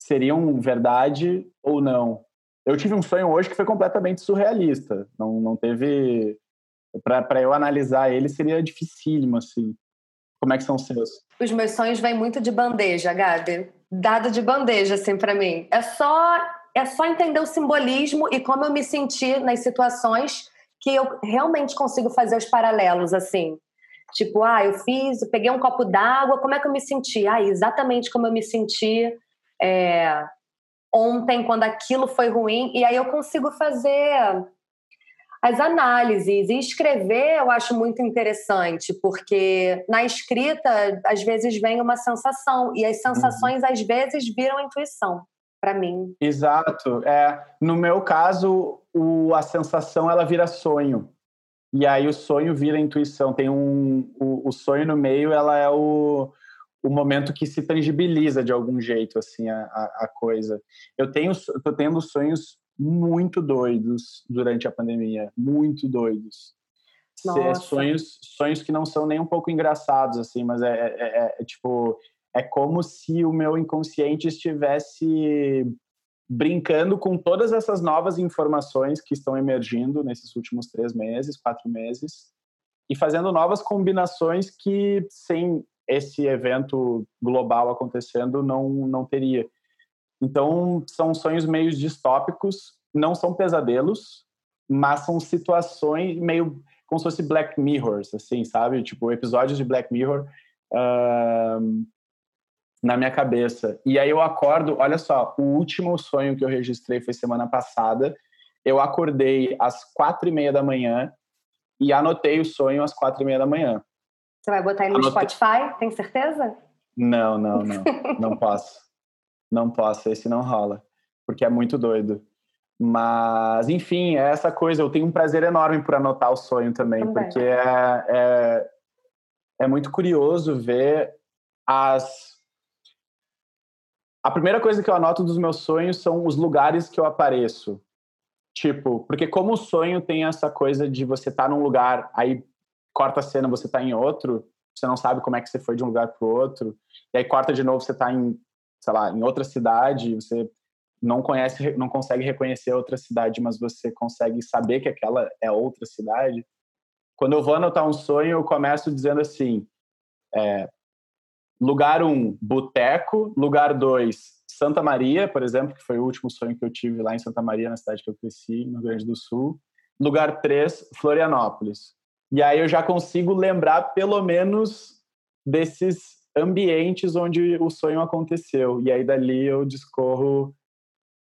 seriam verdade ou não? Eu tive um sonho hoje que foi completamente surrealista. Não, não teve... Para eu analisar ele, seria dificílimo, assim. Como é que são os seus? Os meus sonhos vêm muito de bandeja, Gabi. Dado de bandeja, assim, para mim. É só, é só entender o simbolismo e como eu me senti nas situações que eu realmente consigo fazer os paralelos, assim. Tipo, ah, eu fiz, eu peguei um copo d'água, como é que eu me senti? Ah, exatamente como eu me senti é, ontem, quando aquilo foi ruim. E aí eu consigo fazer as análises. E escrever eu acho muito interessante, porque na escrita, às vezes, vem uma sensação, e as sensações, uhum. às vezes, viram intuição para mim. Exato. É, no meu caso, o, a sensação ela vira sonho. E aí o sonho vira intuição. Tem um. O, o sonho no meio, ela é o, o momento que se tangibiliza de algum jeito, assim, a, a, coisa. Eu tenho, tô tendo sonhos muito doidos durante a pandemia, muito doidos. Nossa. Sonhos, sonhos que não são nem um pouco engraçados, assim, mas é, é, é, é tipo, é como se o meu inconsciente estivesse brincando com todas essas novas informações que estão emergindo nesses últimos três meses, quatro meses, e fazendo novas combinações que sem esse evento global acontecendo não não teria. Então, são sonhos meio distópicos, não são pesadelos, mas são situações meio como se fosse Black Mirrors, assim, sabe? Tipo, episódios de Black Mirror uh, na minha cabeça. E aí eu acordo, olha só, o último sonho que eu registrei foi semana passada. Eu acordei às quatro e meia da manhã e anotei o sonho às quatro e meia da manhã. Você vai botar ele no Anotei... Spotify? Tem certeza? Não, não, não. não posso não posso, esse não rola, porque é muito doido. Mas, enfim, é essa coisa. Eu tenho um prazer enorme por anotar o sonho também, também. porque é, é, é, muito curioso ver as a primeira coisa que eu anoto dos meus sonhos são os lugares que eu apareço. Tipo, porque como o sonho tem essa coisa de você estar tá num lugar, aí corta a cena, você está em outro, você não sabe como é que você foi de um lugar para o outro, e aí corta de novo, você está em, sei lá, em outra cidade, você não conhece, não consegue reconhecer outra cidade, mas você consegue saber que aquela é outra cidade. Quando eu vou anotar um sonho, eu começo dizendo assim: é, lugar um, boteco. Lugar dois, Santa Maria, por exemplo, que foi o último sonho que eu tive lá em Santa Maria, na cidade que eu cresci, no Rio Grande do Sul. Lugar três, Florianópolis. E aí eu já consigo lembrar pelo menos desses ambientes onde o sonho aconteceu. E aí dali eu discorro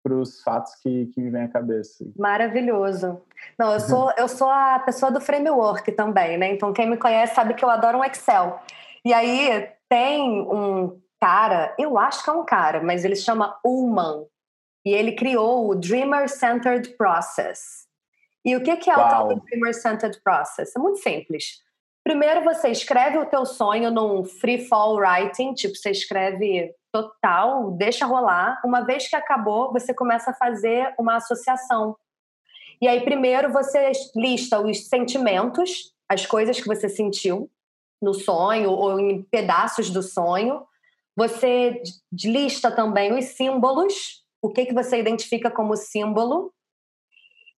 para os fatos que, que me vêm à cabeça. Maravilhoso. Não, eu sou, eu sou a pessoa do framework também, né? Então quem me conhece sabe que eu adoro um Excel. E aí tem um cara, eu acho que é um cara, mas ele chama Ullman. E ele criou o Dreamer Centered Process. E o que, que é o tal do Dreamer Centered Process? É muito simples. Primeiro você escreve o teu sonho num free fall writing, tipo você escreve total, deixa rolar. Uma vez que acabou, você começa a fazer uma associação. E aí primeiro você lista os sentimentos, as coisas que você sentiu no sonho ou em pedaços do sonho. Você lista também os símbolos, o que que você identifica como símbolo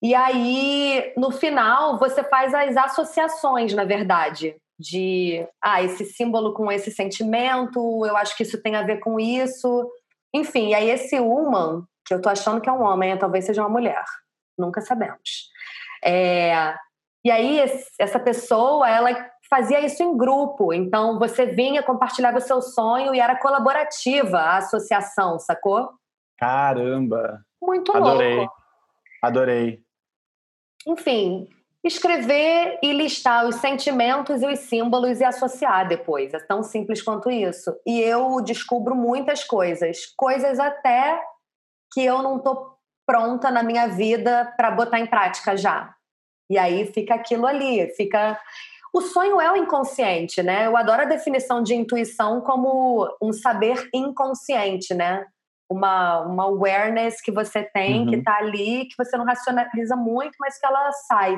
e aí, no final, você faz as associações, na verdade, de ah, esse símbolo com esse sentimento, eu acho que isso tem a ver com isso. Enfim, e aí esse human, que eu tô achando que é um homem, talvez seja uma mulher, nunca sabemos. É, e aí, essa pessoa, ela fazia isso em grupo, então você vinha, compartilhava o seu sonho e era colaborativa a associação, sacou? Caramba! Muito Adorei. louco. Adorei enfim, escrever e listar os sentimentos e os símbolos e associar depois. É tão simples quanto isso. E eu descubro muitas coisas, coisas até que eu não tô pronta na minha vida para botar em prática já. E aí fica aquilo ali, fica o sonho é o inconsciente, né? Eu adoro a definição de intuição como um saber inconsciente, né? Uma, uma awareness que você tem, uhum. que está ali, que você não racionaliza muito, mas que ela sai.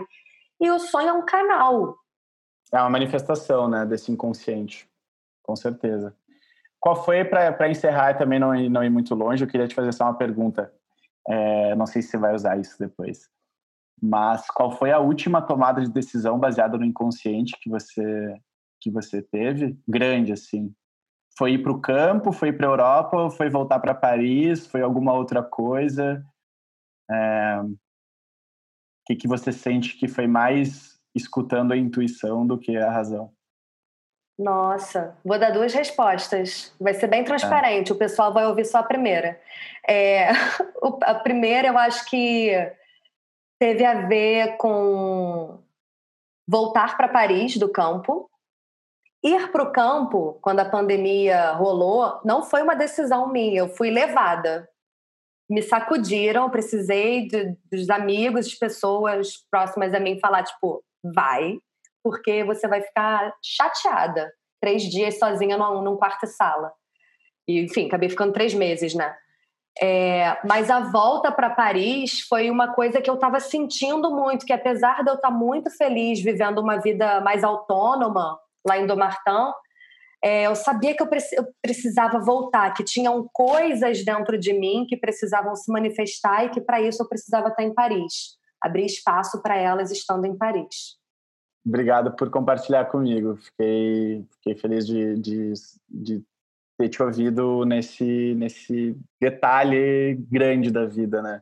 E o sonho é um canal. É uma manifestação, né, desse inconsciente, com certeza. Qual foi, para encerrar e também não, não ir muito longe, eu queria te fazer só uma pergunta. É, não sei se você vai usar isso depois. Mas qual foi a última tomada de decisão baseada no inconsciente que você que você teve? Grande, assim, foi ir para o campo, foi para a Europa, foi voltar para Paris, foi alguma outra coisa? É... O que, que você sente que foi mais escutando a intuição do que a razão? Nossa, vou dar duas respostas. Vai ser bem transparente, é. o pessoal vai ouvir só a primeira. É, [LAUGHS] a primeira eu acho que teve a ver com voltar para Paris do campo, Ir para o campo, quando a pandemia rolou, não foi uma decisão minha, eu fui levada. Me sacudiram, precisei de, dos amigos, de pessoas próximas a mim falar, tipo, vai, porque você vai ficar chateada. Três dias sozinha num, num quarto e sala. E, enfim, acabei ficando três meses, né? É, mas a volta para Paris foi uma coisa que eu estava sentindo muito, que apesar de eu estar tá muito feliz vivendo uma vida mais autônoma, lá em Domartã, é, eu sabia que eu, precisava voltar, que tinham coisas dentro de mim que precisavam se manifestar e que para isso eu precisava estar em Paris. Abrir espaço para elas estando em Paris. Obrigado por compartilhar comigo. Fiquei, fiquei feliz de, de, de ter te ouvido nesse, nesse detalhe grande da vida, né?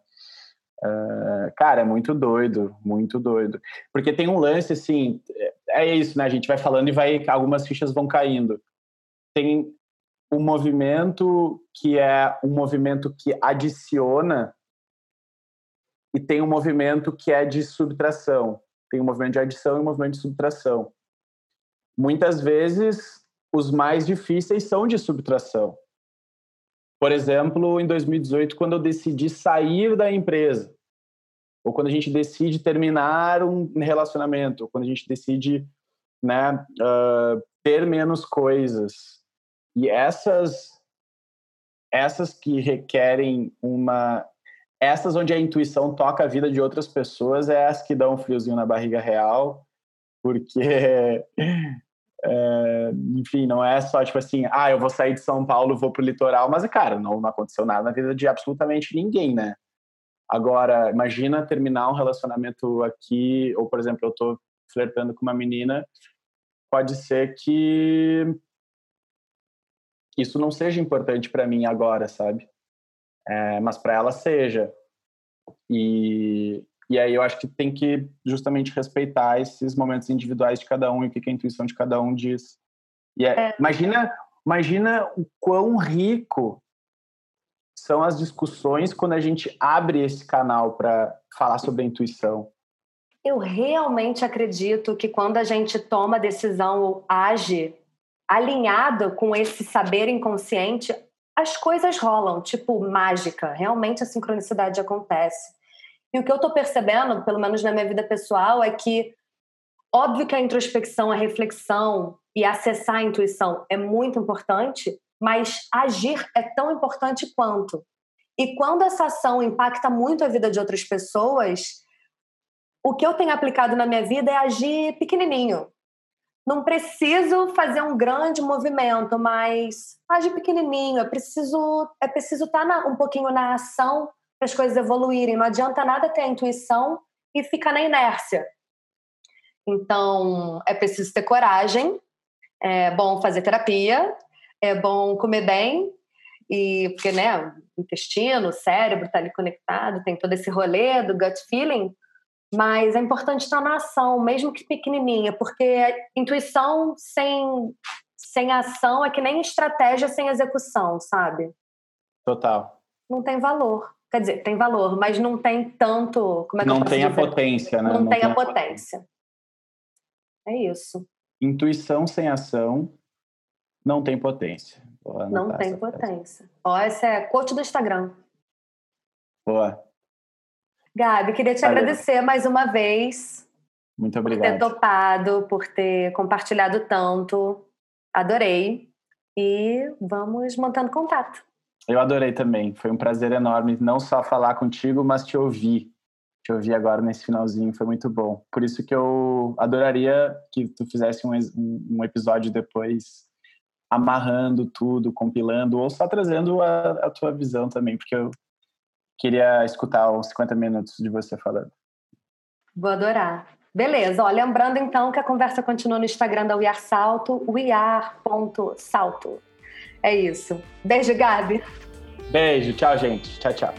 Uh, cara, é muito doido, muito doido. Porque tem um lance assim, é isso, né? A gente vai falando e vai algumas fichas vão caindo. Tem um movimento que é um movimento que adiciona e tem um movimento que é de subtração. Tem um movimento de adição e um movimento de subtração. Muitas vezes os mais difíceis são de subtração. Por exemplo, em 2018, quando eu decidi sair da empresa, ou quando a gente decide terminar um relacionamento, ou quando a gente decide né, uh, ter menos coisas. E essas essas que requerem uma essas onde a intuição toca a vida de outras pessoas é as que dão um friozinho na barriga real, porque é, enfim, não é só tipo assim, ah, eu vou sair de São Paulo, vou pro litoral, mas cara, não, não aconteceu nada na vida de absolutamente ninguém, né? Agora, imagina terminar um relacionamento aqui, ou por exemplo, eu tô flertando com uma menina, pode ser que isso não seja importante para mim agora, sabe? É, mas para ela seja. E, e aí eu acho que tem que justamente respeitar esses momentos individuais de cada um e o que a intuição de cada um diz. E é, é. imagina, imagina o quão rico são as discussões quando a gente abre esse canal para falar sobre a intuição. Eu realmente acredito que quando a gente toma decisão ou age alinhado com esse saber inconsciente, as coisas rolam, tipo mágica. Realmente a sincronicidade acontece. E o que eu estou percebendo, pelo menos na minha vida pessoal, é que óbvio que a introspecção, a reflexão e acessar a intuição é muito importante, mas agir é tão importante quanto. E quando essa ação impacta muito a vida de outras pessoas, o que eu tenho aplicado na minha vida é agir pequenininho. Não preciso fazer um grande movimento, mas agir pequenininho. É preciso, é preciso estar tá na, um pouquinho na ação as coisas evoluírem. Não adianta nada ter a intuição e ficar na inércia. Então, é preciso ter coragem, é bom fazer terapia, é bom comer bem, e porque, né, o intestino, o cérebro está ali conectado, tem todo esse rolê do gut feeling, mas é importante estar na ação, mesmo que pequenininha, porque intuição sem, sem ação é que nem estratégia sem execução, sabe? Total. Não tem valor. Quer dizer, tem valor, mas não tem tanto. Como é que não tem a potência, né? Não, não tem, tem, a potência. potência. É isso. Intuição sem ação não tem potência. Não tem potência. Ó, essa é coach do Instagram. Boa. Gabi, queria te Valeu. agradecer mais uma vez. Muito obrigado. Por ter topado, por ter compartilhado tanto. Adorei. E vamos mantendo contato. Eu adorei também. Foi um prazer enorme não só falar contigo, mas te ouvir. Te ouvir agora nesse finalzinho foi muito bom. Por isso que eu adoraria que tu fizesse um, um episódio depois amarrando tudo, compilando, ou só trazendo a, a tua visão também, porque eu queria escutar os 50 minutos de você falando. Vou adorar. Beleza, ó, lembrando então que a conversa continua no Instagram da We Are Salto, wear.salto. É isso. Beijo, Gabi. Beijo, tchau, gente. Tchau, tchau.